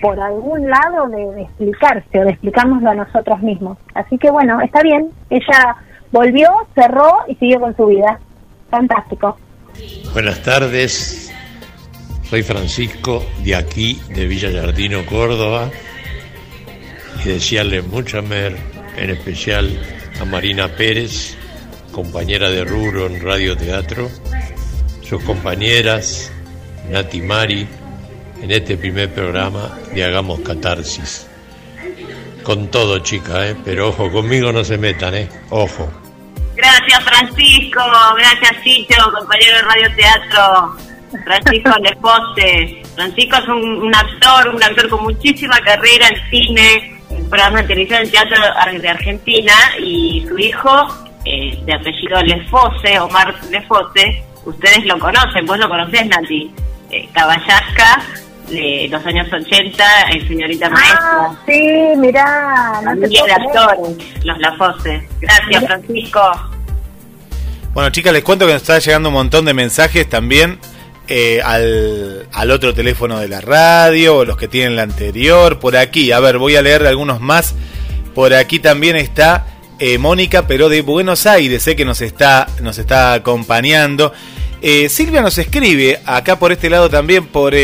[SPEAKER 5] por algún lado, de, explicarse o de explicárnoslo a nosotros mismos. Así que bueno, está bien. Ella volvió, cerró y siguió con su vida. Fantástico.
[SPEAKER 8] Buenas tardes. Soy Francisco de aquí, de Villa Jardino, Córdoba y desearle mucha mer, en especial a Marina Pérez, compañera de Ruro en Radio Teatro, sus compañeras, Nati Mari, en este primer programa de Hagamos Catarsis. Con todo, chica, ¿eh? pero ojo, conmigo no se metan, ¿eh? Ojo.
[SPEAKER 4] Gracias, Francisco. Gracias, Chicho, compañero de Radio Teatro. Francisco Lefose. Francisco es un actor, un actor con muchísima carrera en cine, programa de televisión en teatro de Argentina y su hijo, eh, de apellido Lefose, Omar Lefose, ustedes lo conocen, vos lo conocés, Nati, eh, Caballasca, de los años 80, el señorita ah,
[SPEAKER 5] Sí, mirá,
[SPEAKER 4] no de actores, los Lafose. Gracias, Francisco.
[SPEAKER 3] Bueno, chicas, les cuento que nos está llegando un montón de mensajes también eh, al, al, otro teléfono de la radio, o los que tienen la anterior, por aquí. A ver, voy a leer algunos más. Por aquí también está eh, Mónica, pero de Buenos Aires, sé que nos está, nos está acompañando. Eh, Silvia nos escribe acá por este lado también por,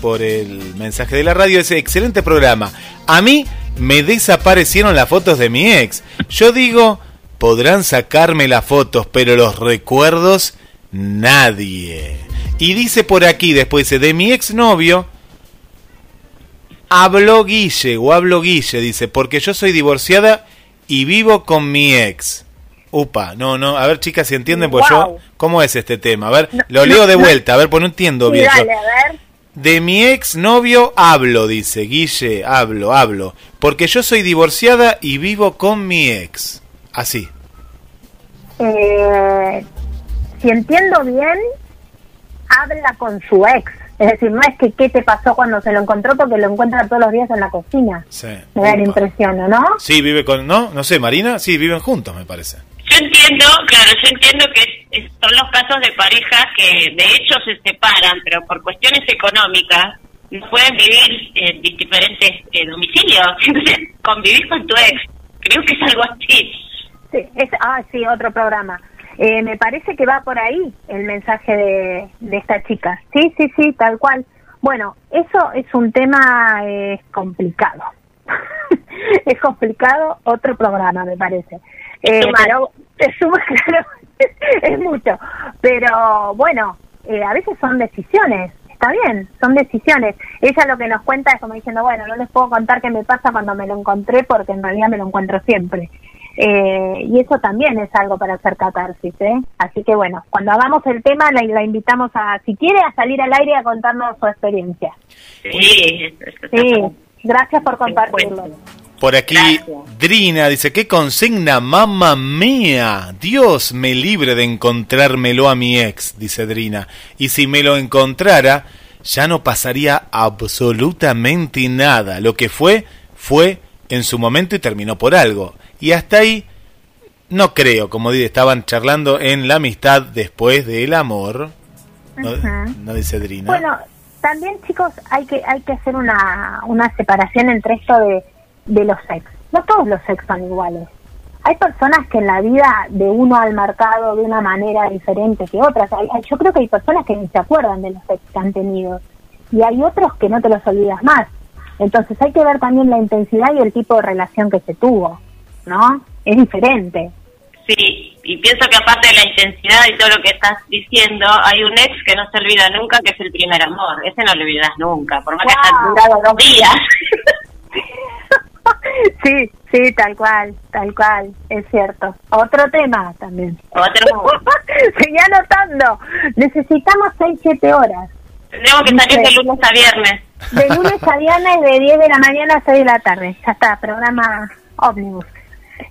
[SPEAKER 3] por el mensaje de la radio, ese excelente programa. A mí me desaparecieron las fotos de mi ex. Yo digo, podrán sacarme las fotos, pero los recuerdos nadie. Y dice por aquí, después de mi exnovio, habló Guille, o hablo Guille, dice, porque yo soy divorciada y vivo con mi ex. Upa, no, no, a ver chicas si entienden, pues yo, ¿cómo es este tema? A ver, lo leo de vuelta, a ver, pues no entiendo bien. De mi ex novio hablo, dice Guille, hablo, hablo, porque yo soy divorciada y vivo con mi ex. Así.
[SPEAKER 5] Eh, si entiendo bien, habla con su ex, Es decir, no es que qué te pasó cuando se lo encontró porque lo encuentra todos los días en la cocina.
[SPEAKER 3] Sí.
[SPEAKER 5] Me da la impresión, ¿no?
[SPEAKER 3] Sí, vive con, ¿no? No sé, Marina, sí, viven juntos, me parece.
[SPEAKER 4] Yo entiendo, claro, yo entiendo que es- son los casos de parejas que de hecho se separan, pero por cuestiones económicas no pueden vivir en diferentes eh, domicilios. Entonces, convivir con tu ex. Creo que es algo así.
[SPEAKER 5] Sí, es, ah, sí, otro programa. Eh, me parece que va por ahí el mensaje de, de esta chica. Sí, sí, sí, tal cual. Bueno, eso es un tema eh, complicado. es complicado otro programa, me parece. Eh, pero es suma, claro, es mucho. Pero bueno, eh, a veces son decisiones. Está bien, son decisiones. Ella lo que nos cuenta es como diciendo, bueno, no les puedo contar qué me pasa cuando me lo encontré porque en realidad me lo encuentro siempre. Eh, y eso también es algo para hacer catarsis, ¿eh? Así que bueno, cuando hagamos el tema la, la invitamos a, si quiere, a salir al aire y a contarnos su experiencia.
[SPEAKER 4] Sí,
[SPEAKER 5] gracias por compartirlo.
[SPEAKER 3] Por aquí, Drina dice, ¿qué consigna, mamá mía? Dios me libre de encontrármelo a mi ex, dice Drina. Y si me lo encontrara, ya no pasaría absolutamente nada. Lo que fue, fue en su momento y terminó por algo. Y hasta ahí, no creo, como estaban charlando en la amistad después del amor. No, dice Drina.
[SPEAKER 5] Bueno, también chicos hay que hay que hacer una, una separación entre esto de, de los ex. No todos los ex son iguales. Hay personas que en la vida de uno han marcado de una manera diferente que otras. Hay- hay- yo creo que hay personas que ni se acuerdan de los ex que han tenido. Y hay otros que no te los olvidas más. Entonces hay que ver también la intensidad y el tipo de relación que se tuvo. ¿No? Es diferente.
[SPEAKER 4] Sí, y pienso que aparte de la intensidad y todo lo que estás diciendo, hay un ex que no se olvida nunca, que es el primer amor. Ese no lo olvidas nunca, por más que haya durado dos días.
[SPEAKER 5] sí, sí, tal cual, tal cual, es cierto. Otro tema también.
[SPEAKER 4] Otro.
[SPEAKER 5] Seguí anotando. Necesitamos 6, 7 horas.
[SPEAKER 4] Tendríamos que salir de lunes a viernes.
[SPEAKER 5] De lunes a viernes, de 10 de la mañana a 6 de la tarde. Ya está, programa ómnibus.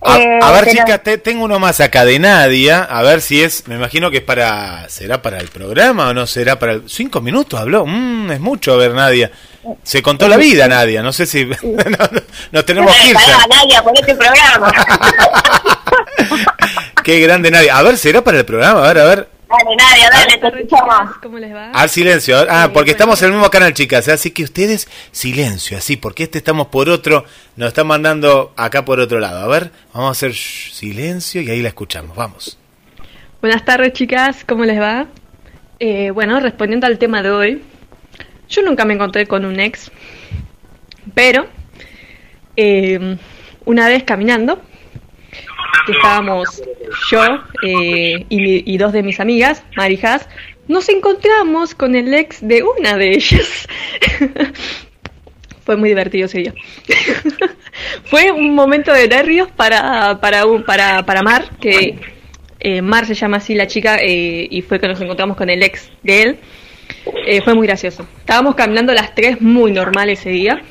[SPEAKER 3] A,
[SPEAKER 5] Eh,
[SPEAKER 3] a ver,
[SPEAKER 5] pero-
[SPEAKER 3] chicas, te- tengo uno más acá de Nadia. A ver si es. Me imagino que es para. ¿Será para el programa o no será para el. Cinco minutos habló. Mm, es mucho, a ver, Nadia. Se contó la vida, Nadia. No sé si. no, no, nos tenemos que ir.
[SPEAKER 4] Nadia, por este programa.
[SPEAKER 3] Qué grande, Nadia. A ver, ¿será para el programa? A ver, a ver.
[SPEAKER 4] Dale, Nadia, dale, te escuchamos.
[SPEAKER 9] ¿Cómo les va?
[SPEAKER 3] Al silencio. Ah,
[SPEAKER 9] Sí,
[SPEAKER 3] porque
[SPEAKER 9] bueno.
[SPEAKER 3] estamos en el mismo canal, chicas. Así que ustedes, silencio, así. Porque este estamos por otro. Nos están mandando acá por otro lado. A ver, vamos a hacer shh, silencio y ahí la escuchamos. Vamos.
[SPEAKER 9] Buenas tardes, chicas, ¿cómo les va? Eh, bueno, respondiendo al tema de hoy, yo nunca me encontré con un ex, pero eh, una vez caminando, que estábamos yo eh, y, y dos de mis amigas, Marijas, nos encontramos con el ex de una de ellas. Fue muy divertido ese día. Fue un momento de nervios para, para, un- para, para Mar, que eh, Mar se llama así la chica, eh, y fue que nos encontramos con el ex de él. Eh, fue muy gracioso. Estábamos caminando las tres muy normal ese día,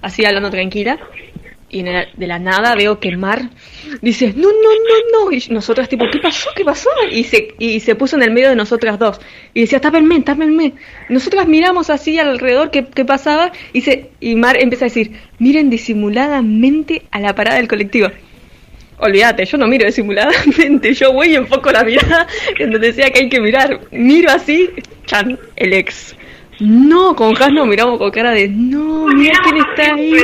[SPEAKER 9] así hablando tranquila, y de la nada veo que Mar dice, no, no, no, no, y nosotras tipo, ¿qué pasó? ¿Qué pasó? Y se, y se puso en el medio de nosotras dos, y decía, tápenme, tápenme. Nosotras miramos así alrededor qué, qué pasaba, y, se, y Mar empieza a decir, miren disimuladamente a la parada del colectivo. Olvídate, yo no miro disimuladamente, yo voy y enfoco la mirada en donde sea que hay que mirar. Miro así, Chan, el ex. No, con Has nos miramos con cara de, no, mira quién está ahí.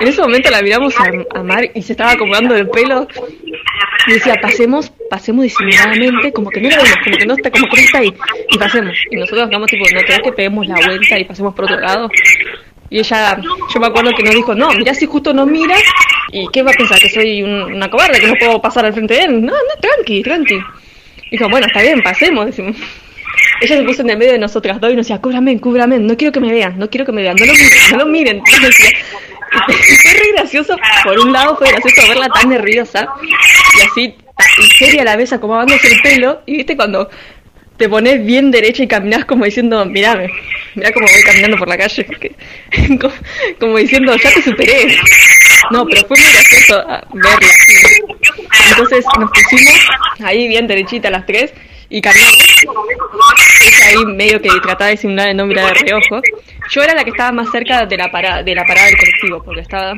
[SPEAKER 9] En ese momento la miramos a, a Mar y se estaba acomodando el pelo. Y decía, pasemos, pasemos disimuladamente, como que no la vemos, como que no está, como que no está ahí. Y pasemos. Y nosotros hagamos tipo, no querés que peguemos la vuelta y pasemos por otro lado. Y ella, yo me acuerdo que nos dijo, no, mira si justo no mira, ¿y qué va a pensar? ¿Que soy un- una cobarde, que no puedo pasar al frente de él? No, no, tranqui, tranqui. Dijo, bueno, está bien, pasemos, decimos. Ella se puso en el medio de nosotras dos y nos decía, cúbrame, cúbrame, no quiero que me vean, no quiero que me vean, no lo miren, no lo miren. Y fue re gracioso, por un lado fue gracioso verla tan nerviosa y así, y seria a la vez acomodándose el pelo, y viste cuando te pones bien derecha y caminas como diciendo, mirame, mira cómo voy caminando por la calle, como diciendo, ya te superé. No, pero fue muy gracioso ah, verla. Entonces nos pusimos ahí bien derechita las tres y caminamos. Ahí medio que trataba de simular el nombre de reojo. Yo era la que estaba más cerca de la parada, de la parada del colectivo, porque estaba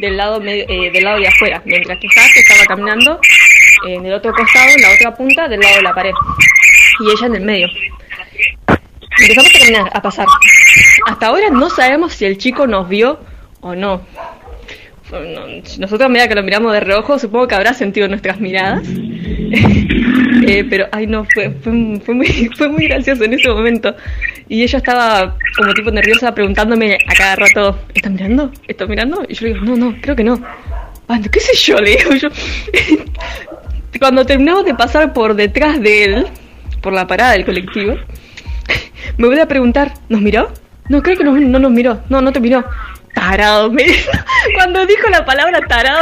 [SPEAKER 9] del lado eh, del lado de afuera, mientras que Jazz estaba caminando en el otro costado, en la otra punta, del lado de la pared. Y ella en el medio. Empezamos a caminar, a pasar. Hasta ahora no sabemos si el chico nos vio o no. Nosotros a medida que lo miramos de reojo, supongo que habrá sentido nuestras miradas. eh, pero, ay no, fue, fue, muy, fue muy gracioso en ese momento. Y ella estaba como tipo nerviosa preguntándome a cada rato, ¿estás mirando? ¿Estás mirando? Y yo le digo, no, no, creo que no. Ah, ¿Qué sé yo. Cuando terminamos de pasar por detrás de él, por la parada del colectivo, me voy a preguntar, ¿nos miró? No, creo que no, no nos miró. No, no te miró tarado. Me, cuando dijo la palabra tarado,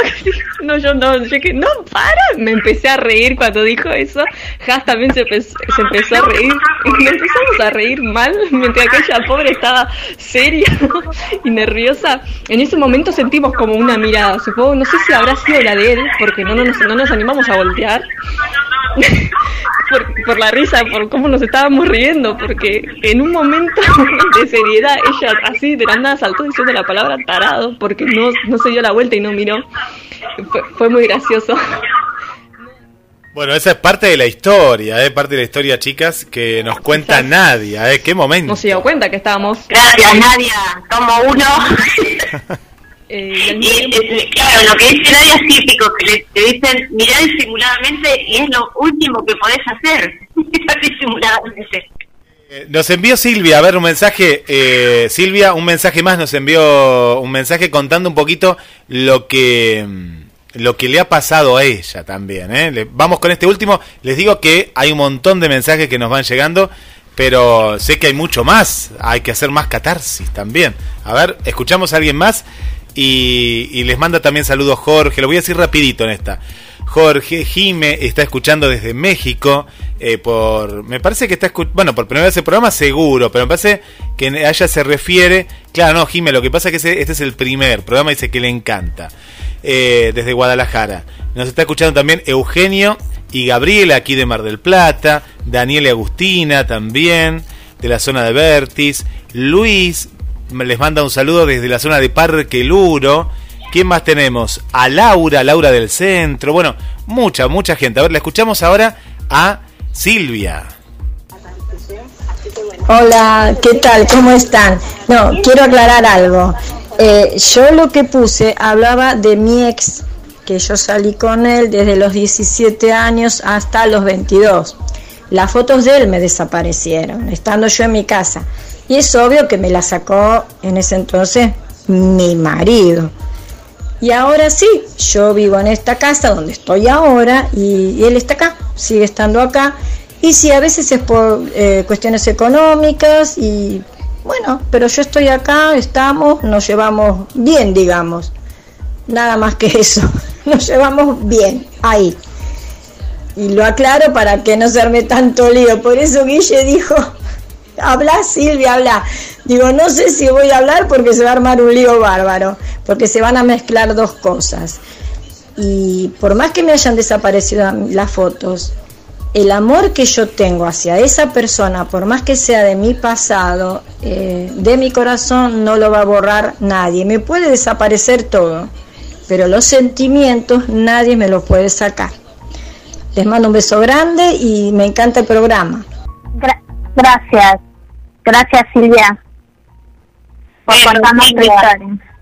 [SPEAKER 9] no, yo no, yo que no, para. Me empecé a reír cuando dijo eso. Has también se, empezó, se empezó a reír. Y empezamos a reír mal, mientras aquella pobre estaba seria y nerviosa. En ese momento sentimos como una mirada. Supongo, no sé si habrá sido la de él, porque no, no, nos, no nos animamos a voltear. por, por, la risa, por cómo nos estábamos riendo, porque en un momento de seriedad ella así de la nada saltó diciendo la palabra tarado, porque no, no se dio la vuelta y no miró. Fue, fue muy gracioso.
[SPEAKER 3] Bueno, esa es parte de la historia, ¿eh? parte de la historia, chicas, que nos cuenta Nadia, ¿eh? ¿Qué momento?
[SPEAKER 9] No se dio cuenta que estábamos...
[SPEAKER 4] Gracias, Nadia, como uno... Eh, y, claro, lo que dice Nadia es típico, que le, te dicen mirar disimuladamente y es lo último que podés hacer, mirar disimuladamente.
[SPEAKER 3] Eh, nos envió Silvia, a ver un mensaje, eh, Silvia, un mensaje más, nos envió un mensaje contando un poquito lo que mm, lo que le ha pasado a ella también. ¿eh? vamos con este último, les digo que hay un montón de mensajes que nos van llegando, pero sé que hay mucho más, hay que hacer más catarsis también. A ver, escuchamos a alguien más y, les manda también saludos Jorge, lo voy a decir rapidito en esta. Jorge Jime está escuchando desde México, eh, por, me parece que está escuchando, bueno, por primera vez el programa seguro, pero me parece que a ella se refiere, claro, no, Jime, lo que pasa es que este es el primer programa, dice que le encanta, eh, desde Guadalajara. Nos está escuchando también Eugenio y Gabriela aquí de Mar del Plata, Daniel y Agustina también, de la zona de Vertis, Luis les manda un saludo desde la zona de Parque Luro. ¿Quién más tenemos? A Laura, Laura del centro. Bueno, mucha, mucha gente. A ver, la escuchamos ahora a Silvia.
[SPEAKER 10] Hola, ¿qué tal? ¿Cómo están? No, quiero aclarar algo. Eh, yo lo que puse hablaba de mi ex, que yo salí con él desde los 17 años hasta los 22. Las fotos de él me desaparecieron, estando yo en mi casa. Y es obvio que me la sacó en ese entonces mi marido. Y ahora sí, yo vivo en esta casa donde estoy ahora y, él está acá, sigue estando acá. Y sí, a veces es por eh, cuestiones económicas y bueno, pero yo estoy acá, estamos, nos llevamos bien, digamos. Nada más que eso, nos llevamos bien ahí. Y lo aclaro para que no se arme tanto lío. Por eso Guille dijo, habla Silvia, habla. Digo, no sé si voy a hablar porque se va a armar un lío bárbaro, porque se van a mezclar dos cosas. Y por más que me hayan desaparecido las fotos, el amor que yo tengo hacia esa persona, por más que sea de mi pasado, eh, de mi corazón, no lo va a borrar nadie. Me puede desaparecer todo, pero los sentimientos nadie me los puede sacar. Les mando un beso grande y me encanta el programa.
[SPEAKER 5] gracias. Gracias, Silvia, por contarnos tu historia.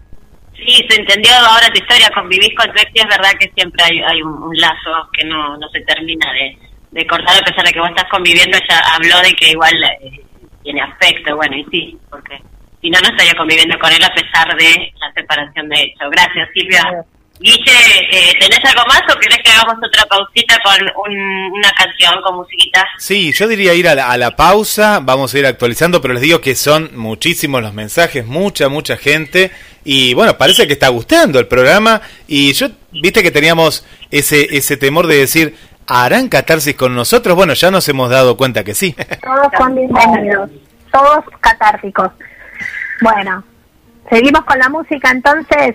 [SPEAKER 4] Sí, se entendió ahora tu historia, convivís con tu ex y es verdad que siempre hay, hay un, lazo que no, no se termina de, de cortar a pesar de que vos estás conviviendo, ella habló de que igual eh, tiene afecto, bueno, y sí, porque si no, no estaría conviviendo con él a pesar de la separación de hecho. Gracias, Silvia. Guille, eh, ¿tenés algo más o querés que hagamos otra pausita con una canción, con musiquita?
[SPEAKER 3] Sí, yo diría ir a la, a la, pausa, vamos a ir actualizando, pero les digo que son muchísimos los mensajes, mucha, mucha gente, y bueno, parece que está gustando el programa, y yo, viste que teníamos ese, ese temor de decir, ¿harán catarsis con nosotros? Bueno, ya nos hemos dado cuenta que sí.
[SPEAKER 5] Todos son bienvenidos, todos catárticos. Bueno, seguimos con la música entonces.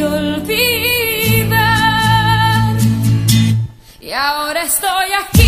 [SPEAKER 11] y olvidar. Y ahora estoy aquí.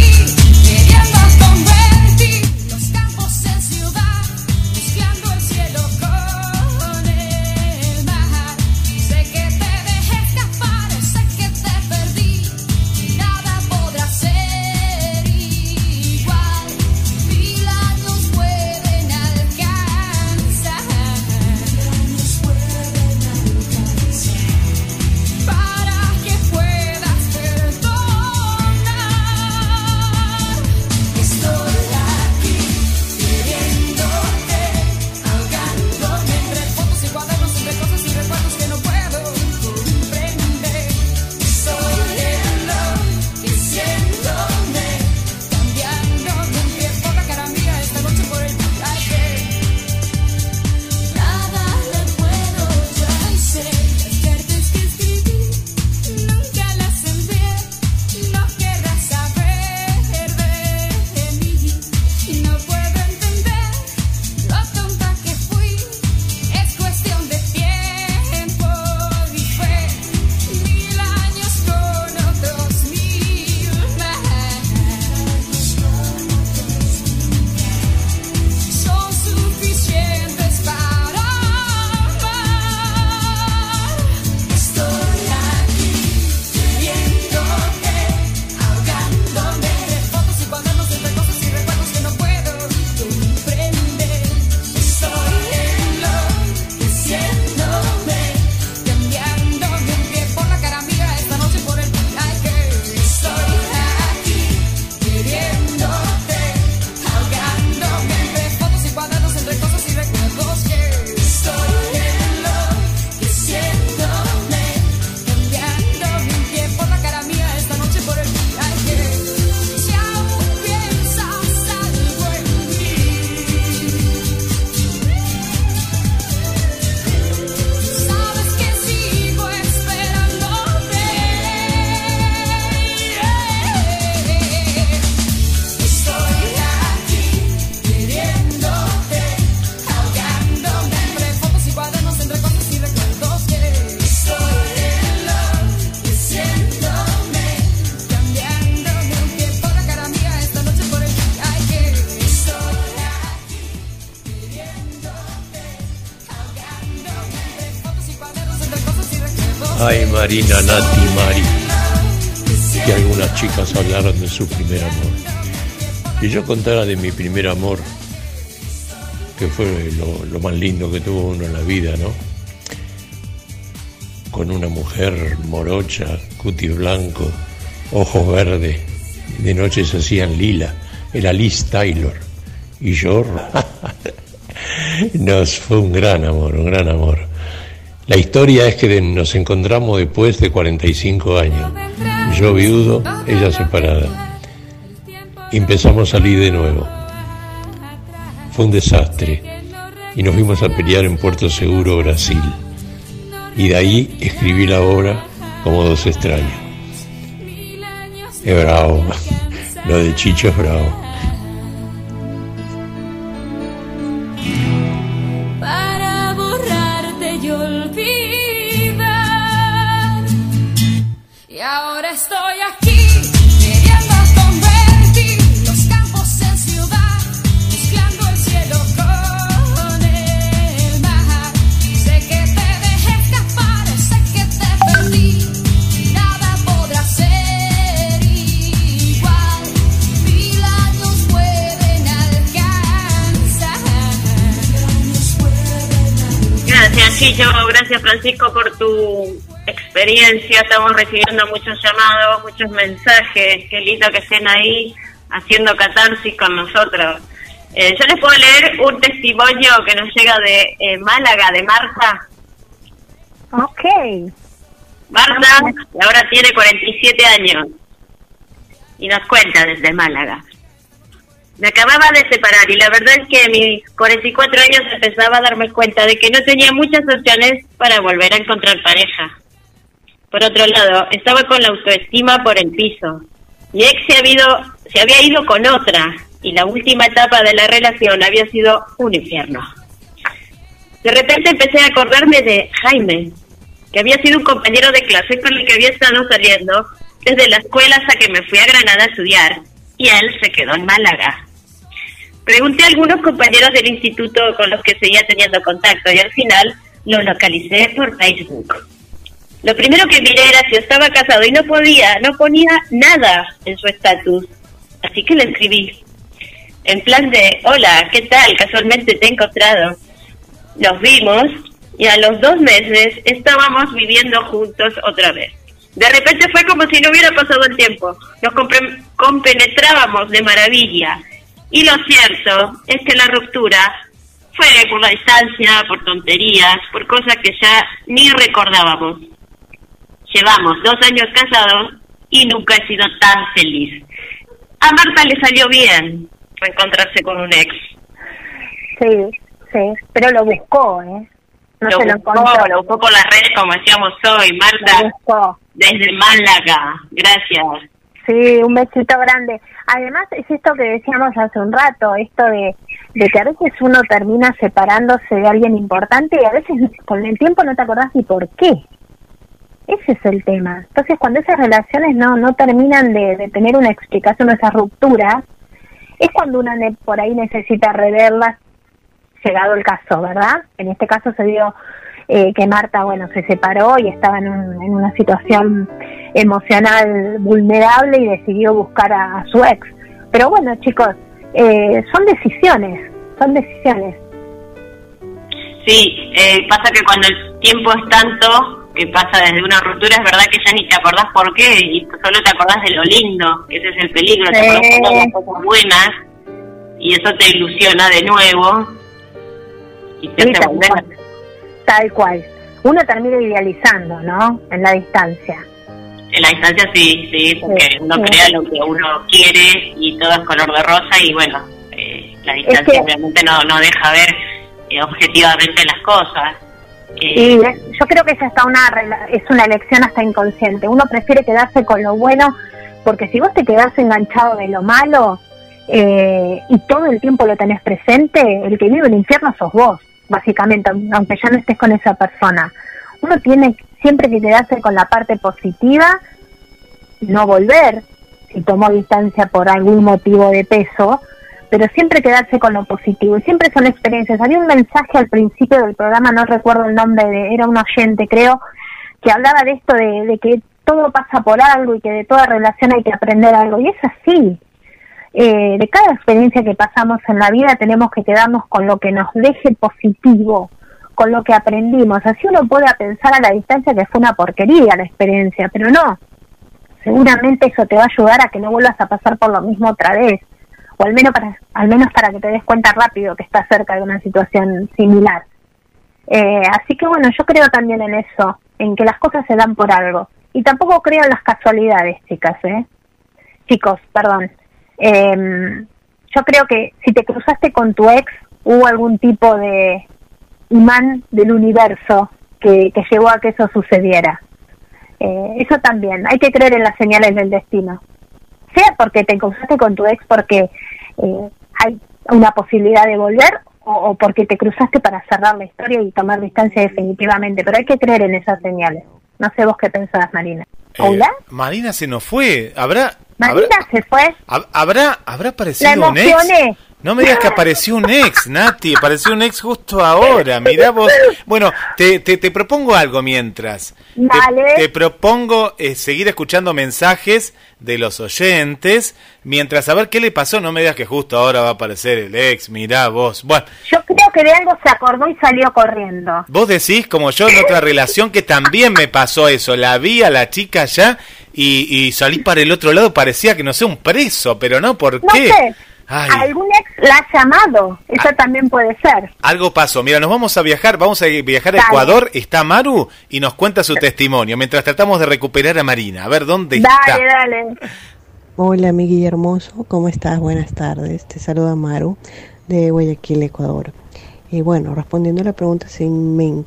[SPEAKER 8] Ay, Marina, Nati, Mari. Que algunas chicas hablaron de su primer amor. Y yo contara de mi primer amor, que fue lo más lindo que tuvo uno en la vida, ¿no? Con una mujer morocha, cutis blanco, ojos verdes, de noche se hacían lila, era Liz Taylor. Y yo, nos fue un gran amor, un gran amor. La historia es que nos encontramos después de 45 años. Yo viudo, ella separada. Empezamos a salir de nuevo. Fue un desastre. Y nos fuimos a pelear en Puerto Seguro, Brasil. Y de ahí escribí la obra como dos extraños. Es bravo. Lo de Chicho es bravo.
[SPEAKER 4] Gracias, Chicho. Gracias, Francisco, por tu experiencia. Estamos recibiendo muchos llamados, muchos mensajes. Qué lindo que estén ahí haciendo catarsis con nosotros. Eh, yo les puedo leer un testimonio que nos llega de eh, Málaga, de Marta.
[SPEAKER 5] Ok.
[SPEAKER 4] Marta ahora tiene 47 años y nos cuenta desde Málaga. Me acababa de separar y la verdad es que a mis 44 años empezaba a darme cuenta de que no tenía muchas opciones para volver a encontrar pareja. Por otro lado, estaba con la autoestima por el piso. Mi ex se, se había ido con otra y la última etapa de la relación había sido un infierno. De repente empecé a acordarme de Jaime, que había sido un compañero de clase con el que había estado saliendo desde la escuela hasta que me fui a Granada a estudiar y él se quedó en Málaga. Pregunté a algunos compañeros del instituto con los que seguía teniendo contacto y al final lo localicé por Facebook. Lo primero que miré era si estaba casado y no podía, no ponía nada en su estatus. Así que le escribí. En plan de, hola, ¿qué tal? Casualmente te he encontrado. Nos vimos y a los dos meses estábamos viviendo juntos otra vez. De repente fue como si no hubiera pasado el tiempo. Nos compenetrábamos de maravilla. Y lo cierto es que la ruptura fue por la distancia, por tonterías, por cosas que ya ni recordábamos. Llevamos dos años casados y nunca he sido tan feliz. A Marta le salió bien reencontrarse con un ex.
[SPEAKER 5] Sí, sí, pero lo buscó, ¿eh? No
[SPEAKER 4] lo
[SPEAKER 5] se lo
[SPEAKER 4] buscó,
[SPEAKER 5] encontró.
[SPEAKER 4] lo buscó por las redes como decíamos hoy. Marta,
[SPEAKER 5] Lo buscó.
[SPEAKER 4] Desde Málaga. Gracias.
[SPEAKER 5] Sí, un besito grande. Además, es esto que decíamos hace un rato, esto de, que a veces uno termina separándose de alguien importante y a veces con el tiempo no te acordás ni por qué. Ese es el tema. Entonces, cuando esas relaciones no, no terminan de, tener una explicación esas rupturas, es cuando uno por ahí necesita reverlas, llegado el caso, ¿verdad? En este caso se dio eh, que Marta, bueno, se separó y estaba en, un- en una situación emocional vulnerable y decidió buscar a, a su ex. Pero bueno, chicos, eh, son decisiones, son decisiones.
[SPEAKER 4] Sí, eh, pasa que cuando el tiempo es tanto que pasa desde una ruptura, es verdad que ya ni te acordás por qué y solo te acordás de lo lindo, que ese es el peligro, te acordás de las cosas buenas y eso te ilusiona de nuevo y te
[SPEAKER 5] Sí,
[SPEAKER 4] hace volver.
[SPEAKER 5] Tal cual. Uno termina idealizando, ¿no? En la distancia.
[SPEAKER 4] En la distancia sí, sí, porque
[SPEAKER 5] Sí,
[SPEAKER 4] uno
[SPEAKER 5] sí.
[SPEAKER 4] crea lo que uno quiere y todo es color de rosa y bueno, eh, la distancia
[SPEAKER 5] que-
[SPEAKER 4] obviamente no, no deja ver eh, objetivamente las cosas. Eh,
[SPEAKER 5] Y es- yo creo que es hasta una es una elección hasta inconsciente. Uno prefiere quedarse con lo bueno, porque si vos te quedás enganchado de lo malo eh, y todo el tiempo lo tenés presente, el que vive el infierno sos vos, básicamente, aunque ya no estés con esa persona. Uno tiene siempre que quedarse con la parte positiva, no volver, si tomó distancia por algún motivo de peso, pero siempre quedarse con lo positivo. Y siempre son experiencias. Había un mensaje al principio del programa, no recuerdo el nombre, de, era un oyente, creo, que hablaba de esto de, de que todo pasa por algo y que de toda relación hay que aprender algo. Y es así. Eh, de cada experiencia que pasamos en la vida tenemos que quedarnos con lo que nos deje positivo, con lo que aprendimos. Así uno puede pensar a la distancia que fue una porquería la experiencia, pero no. Seguramente eso te va a ayudar a que no vuelvas a pasar por lo mismo otra vez o al menos para al menos para que te des cuenta rápido que estás cerca de una situación similar. Eh, así que bueno, yo creo también en eso, en que las cosas se dan por algo. Y tampoco creo en las casualidades, chicas, ¿eh? Chicos, perdón. Eh, yo creo que si te cruzaste con tu ex, hubo algún tipo de imán del universo que, que llevó a que eso sucediera. Eh, eso también, hay que creer en las señales del destino sea porque te cruzaste con tu ex porque eh, hay una posibilidad de volver o, o porque te cruzaste para cerrar la historia y tomar distancia definitivamente, pero hay que creer en esas señales. No sé vos qué pensás, Marina.
[SPEAKER 3] Eh,
[SPEAKER 5] ¿Hola?
[SPEAKER 3] Marina se nos fue. ¿Habrá, Habrá,
[SPEAKER 5] se fue.
[SPEAKER 3] hab- habrá, habrá aparecido un ex? No me digas que apareció un ex, Nati. Apareció un ex justo ahora. Mirá vos. Bueno, te, te, te propongo algo mientras. Te-
[SPEAKER 5] Dale.
[SPEAKER 3] Te, propongo eh, seguir escuchando mensajes de los oyentes mientras a ver qué le pasó. No me digas que justo ahora va a aparecer el ex. Mirá vos. Bueno,
[SPEAKER 5] Yo creo que de algo se acordó y salió corriendo.
[SPEAKER 3] Vos decís, como yo en otra relación, que también me pasó eso. La vi a la chica ya y, y salí para el otro lado. Parecía que no sé, un preso, pero no, ¿por
[SPEAKER 5] No
[SPEAKER 3] qué?
[SPEAKER 5] sé,
[SPEAKER 3] Ay,
[SPEAKER 5] algún ex la ha llamado. Eso también puede ser.
[SPEAKER 3] algo pasó. Mira, nos vamos a viajar, vamos a viajar a
[SPEAKER 5] Dale.
[SPEAKER 3] Ecuador. Está Maru y nos cuenta su testimonio mientras tratamos de recuperar a Marina. A ver dónde
[SPEAKER 5] Dale,
[SPEAKER 3] está.
[SPEAKER 5] dale.
[SPEAKER 7] Hola, amiguillo hermoso, ¿cómo estás? Buenas tardes. Te saluda Maru de Guayaquil, Ecuador. Y bueno, respondiendo a la pregunta si me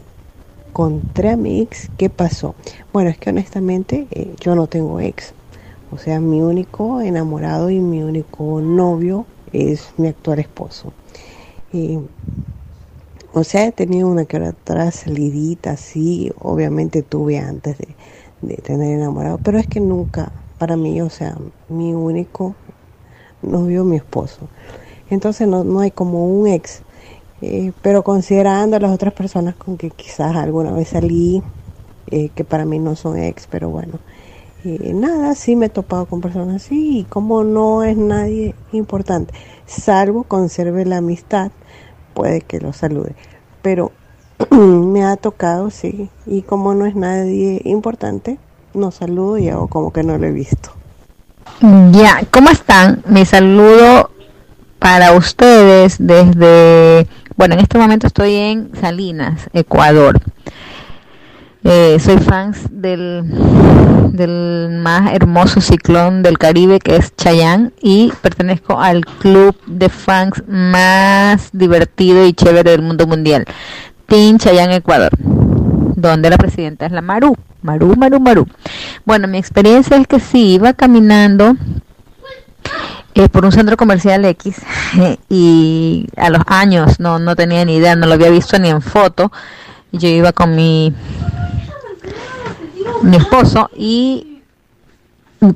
[SPEAKER 7] encontré a mi ex, ¿qué pasó? Bueno, es que honestamente eh, yo no tengo ex.
[SPEAKER 12] O sea, mi único enamorado y mi único novio es mi actual esposo. O sea, he tenido una que otra salidita, sí, obviamente tuve antes de, de tener enamorado, pero es que nunca, para mí, o sea, mi único novio, mi esposo. Entonces no, no hay como un ex. Eh, pero considerando a las otras personas con que quizás alguna vez salí, eh, que para mí no son ex, pero bueno, eh, nada, sí me he topado con personas así y como no es nadie importante, salvo conserve la amistad, puede que lo salude, pero me ha tocado, sí, y como no es nadie importante, no saludo y hago como que no lo he visto.
[SPEAKER 13] Ya, ¿cómo están? Mi saludo para ustedes desde, bueno, en este momento estoy en Salinas, Ecuador. Eh, soy fans del, del más hermoso ciclón del Caribe que es Chayán y pertenezco al club de fans más divertido y chévere del mundo mundial, Team Chayán Ecuador, donde la presidenta es la Maru, Maru, Maru, Maru. Bueno, mi experiencia es que sí, iba caminando eh, por un centro comercial X y a los años no, no tenía ni idea, no lo había visto ni en foto. Yo iba con mi mi esposo y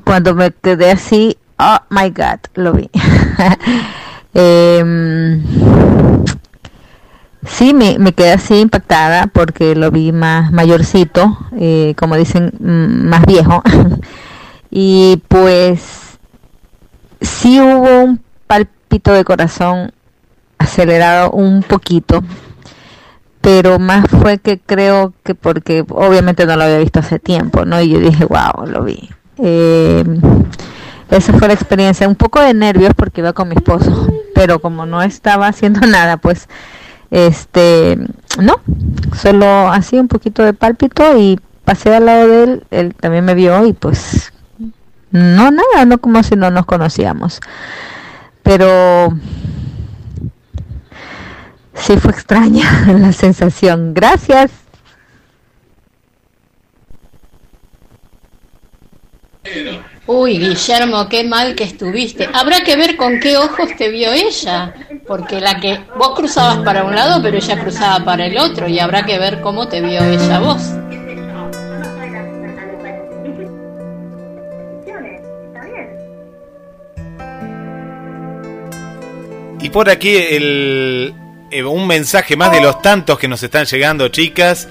[SPEAKER 13] cuando me quedé así, oh my god, lo vi. Em, sí, me, me quedé así impactada porque lo vi más mayorcito, eh, como dicen, más viejo. y pues sí hubo un palpito de corazón acelerado un poquito, pero más fue que creo que porque obviamente no lo había visto hace tiempo, ¿no? Y yo dije, wow, lo vi. Eh, esa fue la experiencia, un poco de nervios porque iba con mi esposo, pero como no estaba haciendo nada, pues, este, no, solo así un poquito de pálpito y pasé al lado de él, él también me vio y pues, no nada, no como si no nos conocíamos, pero sí fue extraña la sensación. Gracias.
[SPEAKER 14] Uy, Guillermo, qué mal que estuviste. Habrá que ver con qué ojos te vio ella, porque la que vos cruzabas para un lado, pero ella cruzaba para el otro, y habrá que ver cómo te vio ella vos.
[SPEAKER 3] Y por aquí el, eh, un mensaje más de los tantos que nos están llegando, chicas.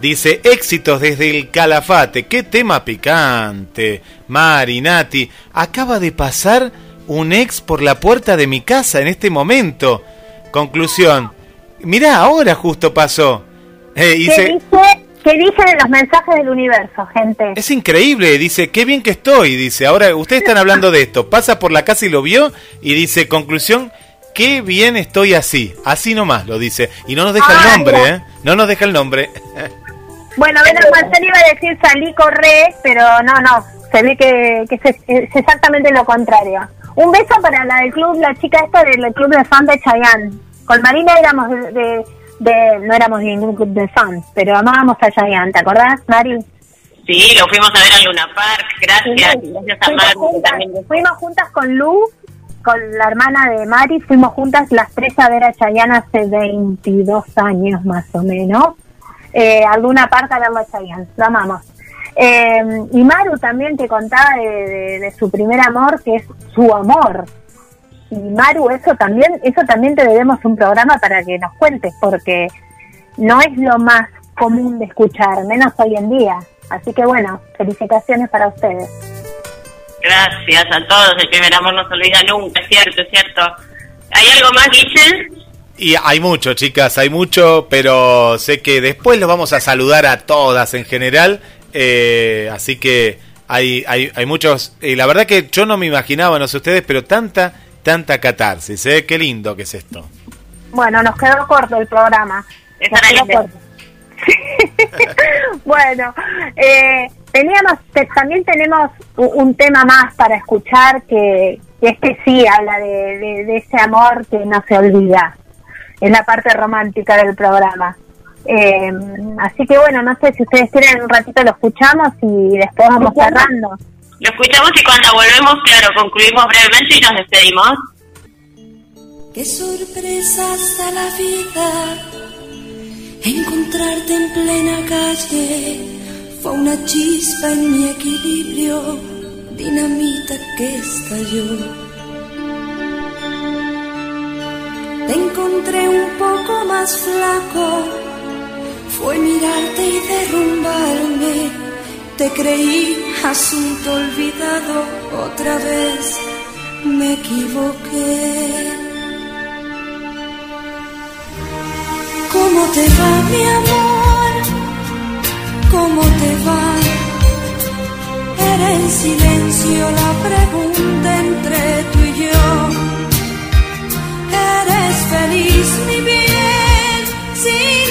[SPEAKER 3] Dice, éxitos desde el Calafate. Qué tema picante. Mari, Nati, acaba de pasar un ex por la puerta de mi casa en este momento. Conclusión. Mirá, ahora justo pasó. Eh, y
[SPEAKER 5] ¿Qué,
[SPEAKER 3] se-
[SPEAKER 5] dice, ¿Qué dicen los mensajes del universo, gente?
[SPEAKER 3] es increíble, dice, qué bien que estoy, dice. Ahora, ustedes están hablando de esto. Pasa por la casa y lo vio y dice, conclusión, qué bien estoy así. Así nomás lo dice. Y no nos deja
[SPEAKER 5] Ah,
[SPEAKER 3] el nombre,
[SPEAKER 5] mira.
[SPEAKER 3] ¿eh? No nos deja el nombre.
[SPEAKER 5] Bueno, menos mal, yo iba a decir salí, corré, pero no, no, se ve que, que es, es exactamente lo contrario. Un beso para la del club, la chica esta del club de fans de Chayanne. Con Marina éramos de, de- de- no éramos ningún club de fans, pero amábamos a Chayanne, ¿te acordás, Mari?
[SPEAKER 4] Sí, lo fuimos a ver a Luna Park, gracias, gracias a
[SPEAKER 5] Fuimos juntas,
[SPEAKER 4] también.
[SPEAKER 5] fuimos juntas con Lu, con la hermana de Mari, fuimos juntas las tres a ver a Chayanne hace 22 años más o menos. Eh, a Luna Park a verlo a Chayanne, lo amamos. Eh, y Maru también te contaba de, de- de su primer amor, que es su amor. Y Maru, eso también, eso también te debemos un programa para que nos cuentes, porque no es lo más común de escuchar, menos hoy en día. Así que bueno, felicitaciones para ustedes.
[SPEAKER 4] Gracias a todos, el primer amor no se olvida nunca, es cierto, es cierto. ¿Hay algo más, Guille?
[SPEAKER 3] Y hay mucho, chicas, hay mucho, pero sé que después los vamos a saludar a todas en general. eh, así que hay, hay, hay muchos. Y la verdad que yo no me imaginaba, no sé ustedes, pero tanta, tanta catarsis. ¿eh? Qué lindo que es esto.
[SPEAKER 5] Bueno, nos quedó corto el programa. Nos quedó corto. bueno, eh, teníamos, te- también tenemos un tema más para escuchar que, que este sí habla de, de- de ese amor que no se olvida. Es la parte romántica del programa. Eh, así que bueno, no sé si ustedes quieren un ratito lo escuchamos y después vamos cerrando.
[SPEAKER 4] Lo escuchamos y cuando volvemos, claro, concluimos brevemente y nos despedimos.
[SPEAKER 2] Qué sorpresas da la vida. Encontrarte en plena calle fue una chispa en mi equilibrio, dinamita que estalló. Te encontré un poco más flaco, fue mirarte y derrumbarme. Te creí asunto olvidado, otra vez me equivoqué. ¿Cómo te va, mi amor? ¿Cómo te va? Era en silencio la pregunta entre tú y yo. ¿Eres feliz, mi bien, sin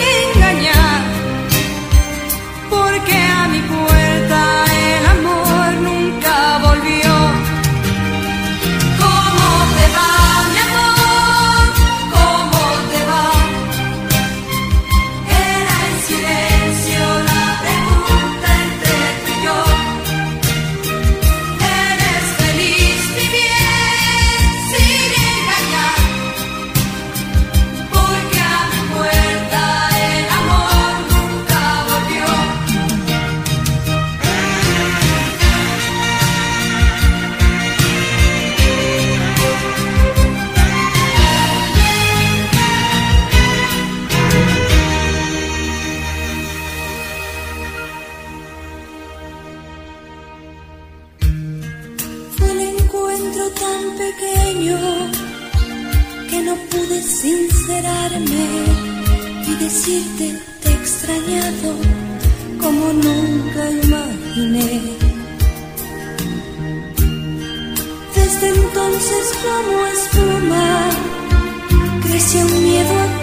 [SPEAKER 2] sincerarme y decirte te he extrañado como nunca imaginé. Desde entonces como espuma creció un miedo a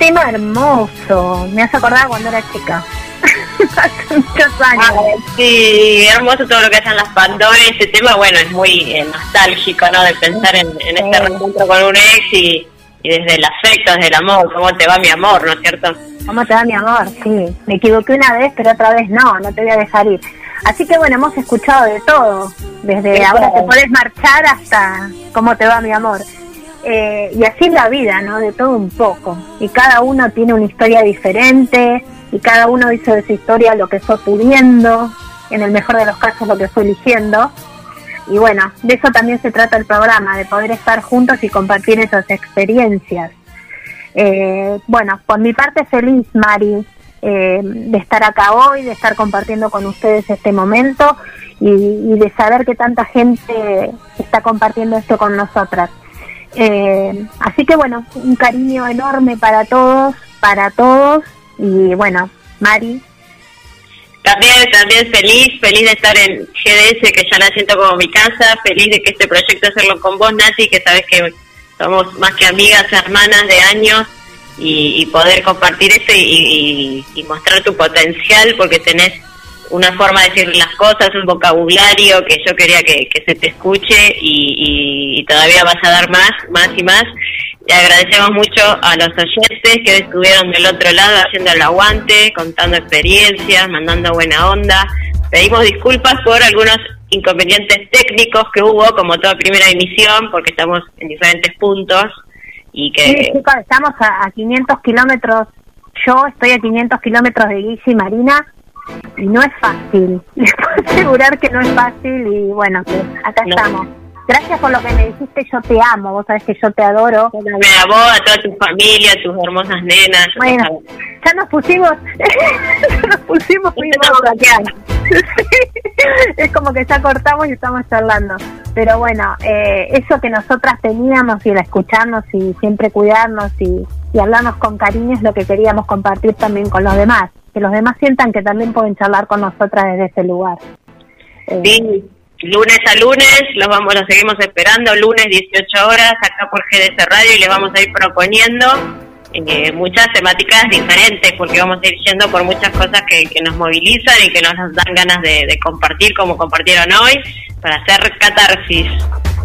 [SPEAKER 5] tema hermoso. Me hace acordar cuando era chica. Hace muchos años.
[SPEAKER 4] Sí, hermoso todo lo que hacen las Pandora. Ese tema, bueno, es muy eh, nostálgico, ¿no? De pensar en, en este reencuentro con un ex y, y desde el afecto, desde el amor. ¿Cómo te va mi amor, no es cierto?
[SPEAKER 5] ¿Cómo te va mi amor? Sí, me equivoqué una vez, pero otra vez no, no te voy a dejar ir. Así que bueno, hemos escuchado de todo, desde
[SPEAKER 4] Sí,
[SPEAKER 5] ahora te podés marchar hasta cómo te va mi amor. Eh, y así es la vida, ¿no? De todo un poco. Y cada uno tiene una historia diferente, y cada uno hizo de su historia lo que fue pudiendo, en el mejor de los casos lo que fue eligiendo. Y bueno, de eso también se trata el programa, de poder estar juntos y compartir esas experiencias. Eh, bueno, por mi parte feliz, Mari, eh, de estar acá hoy, de estar compartiendo con ustedes este momento y, y de saber que tanta gente está compartiendo esto con nosotras. Eh, así que bueno, un cariño enorme para todos, para todos. Y bueno, Mari,
[SPEAKER 4] También, también feliz, feliz de estar en GDS, que ya la siento como mi casa, feliz de que este proyecto hacerlo con vos, Nati, que sabes que somos más que amigas, hermanas de años, y, y poder compartir esto y, y- y mostrar tu potencial, porque tenés una forma de decir las cosas, un vocabulario que yo quería que, que se te escuche y, y- todavía vas a dar más, más y más. Le agradecemos mucho a los oyentes que estuvieron del otro lado haciendo el aguante, contando experiencias, mandando buena onda. Pedimos disculpas por algunos inconvenientes técnicos que hubo, como toda primera emisión, porque estamos en diferentes puntos. y
[SPEAKER 5] Sí,
[SPEAKER 4] que
[SPEAKER 5] chicos, estamos a, a 500 kilómetros. Yo estoy a 500 kilómetros de Guille y Marina y no es fácil. Les puedo asegurar que no es fácil y bueno, acá
[SPEAKER 4] No.
[SPEAKER 5] estamos. Gracias por lo que me dijiste, yo te amo, vos sabés que yo te adoro.
[SPEAKER 4] a vos, a toda tu familia, a tus hermosas nenas.
[SPEAKER 5] Bueno, ya nos pusimos, ya nos pusimos muy es como que ya cortamos y estamos charlando. Pero bueno, eh, eso que nosotras teníamos y el escucharnos y siempre cuidarnos y, y hablarnos con cariño es lo que queríamos compartir también con los demás. Que los demás sientan que también pueden charlar con nosotras desde ese lugar. Eh,
[SPEAKER 4] Sí, lunes a lunes, los vamos, los seguimos esperando, lunes 18 horas, acá por GDS Radio y les vamos a ir proponiendo eh, muchas temáticas diferentes, porque vamos a ir yendo por muchas cosas que, que nos movilizan y que nos dan ganas de, de compartir, como compartieron hoy, para hacer catarsis.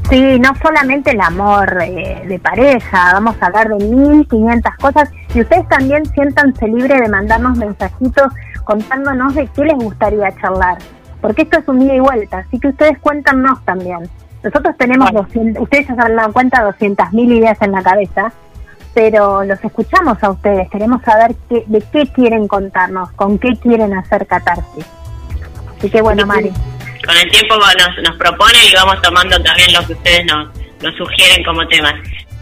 [SPEAKER 5] Sí, no solamente el amor eh, de pareja, vamos a hablar de 1500 cosas y ustedes también siéntanse libres de mandarnos mensajitos contándonos de qué les gustaría charlar, porque esto es un ida y vuelta, así que ustedes cuéntanos también. Nosotros tenemos 200, ustedes ya se han dado cuenta 200.000 ideas en la cabeza, pero los escuchamos a ustedes, queremos saber qué, de qué quieren contarnos, con qué quieren hacer catarsis. Así que bueno, Mari.
[SPEAKER 4] Con el tiempo nos, nos proponen y vamos tomando también lo que ustedes nos, nos sugieren como temas.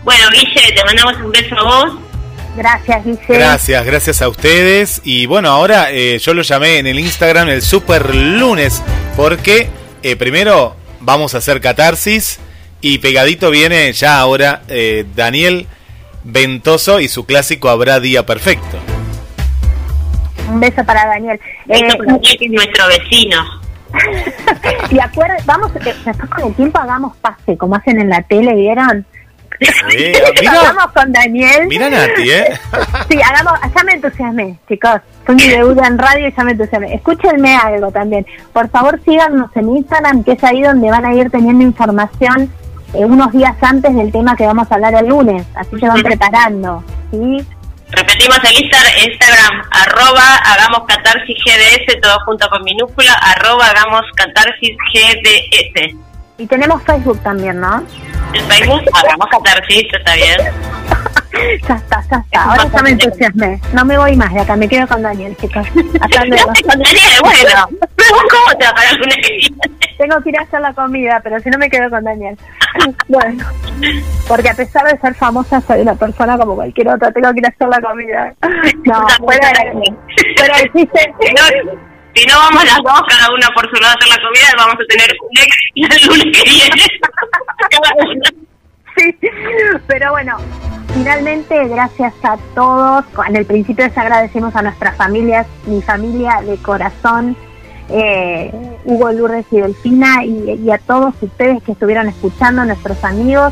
[SPEAKER 4] Bueno, Guille, te mandamos un beso a vos.
[SPEAKER 5] Gracias, Guille.
[SPEAKER 3] Gracias, gracias a ustedes. Y bueno, ahora eh, yo lo llamé en el Instagram el Super Lunes, porque eh, primero vamos a hacer catarsis y pegadito viene ya ahora eh, Daniel Ventoso y su clásico Habrá Día Perfecto.
[SPEAKER 5] Un beso para Daniel.
[SPEAKER 4] Beso
[SPEAKER 5] Eh,
[SPEAKER 4] para Daniel, que es nuestro vecino.
[SPEAKER 5] y acuerden, vamos, eh, después con el tiempo hagamos pase, como hacen en la tele, ¿vieron?
[SPEAKER 3] Sí, mira,
[SPEAKER 5] hagamos con Daniel.
[SPEAKER 3] mira Nati, ¿eh?
[SPEAKER 5] Sí, hagamos, ya me entusiasmé, chicos. Fue mi debut en radio y ya me entusiasmé. Escúchenme algo también. Por favor, síganos en Instagram, que es ahí donde van a ir teniendo información eh, unos días antes del tema que vamos a hablar el lunes. Así que van preparando, ¿sí?
[SPEAKER 4] Repetimos el Insta- Instagram, arroba hagamos catarsis GDS, todo junto con minúscula, arroba hagamos catarsis GDS.
[SPEAKER 5] Y tenemos Facebook también, ¿no?
[SPEAKER 4] El Facebook, hagamos catarsis, está bien.
[SPEAKER 5] Ya está, ya está. Ahora ya me entusiasmé. No me voy más de acá, me quedo con Daniel, chicos. Hasta luego.
[SPEAKER 4] Con Daniel, bueno, pero ¿cómo te va a parar una
[SPEAKER 5] Tengo que ir a hacer la comida, pero si no me quedo con Daniel. Bueno, porque a pesar de ser famosa, soy una persona como cualquier otra. Tengo que ir a hacer la comida. No, fuera de, fuera de chiste.
[SPEAKER 4] Si no, vamos las dos, cada una por su lado a hacer la comida, vamos a tener un ex el lunes que viene.
[SPEAKER 5] Sí, pero bueno, finalmente gracias a todos. En el principio les agradecemos a nuestras familias, mi familia de corazón, eh, Hugo, Lourdes y Delfina, y, y a todos ustedes que estuvieron escuchando, nuestros amigos.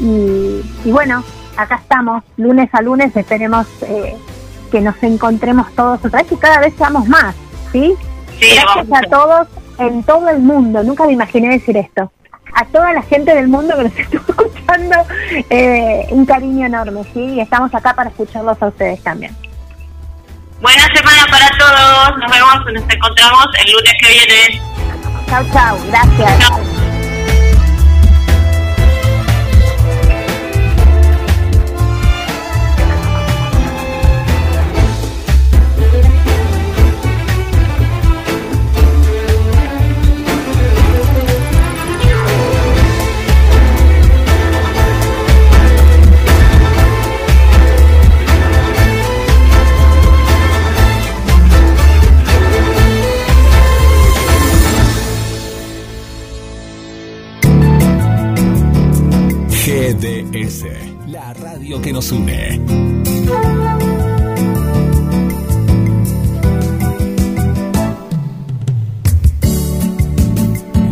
[SPEAKER 5] Y, y bueno, acá estamos, lunes a lunes, esperemos eh, que nos encontremos todos otra vez y cada vez seamos más, ¿sí?
[SPEAKER 4] Sí,
[SPEAKER 5] Gracias
[SPEAKER 4] vamos
[SPEAKER 5] a todos en todo el mundo, nunca me imaginé decir esto. A toda la gente del mundo que nos estuvo escuchando, eh, un cariño enorme, ¿sí? Y estamos acá para escucharlos a ustedes también.
[SPEAKER 4] Buena semana para todos, nos vemos, nos encontramos el lunes que viene.
[SPEAKER 5] Chau, chau, gracias.
[SPEAKER 1] La radio que nos une.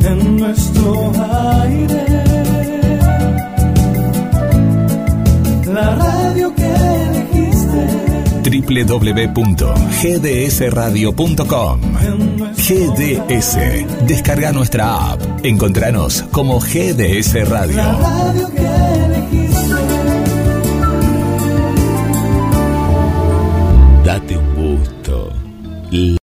[SPEAKER 11] en nuestro aire. La radio
[SPEAKER 1] www.gdsradio.com GDS. Descarga nuestra app. Encontranos como GDS Radio. Date un gusto.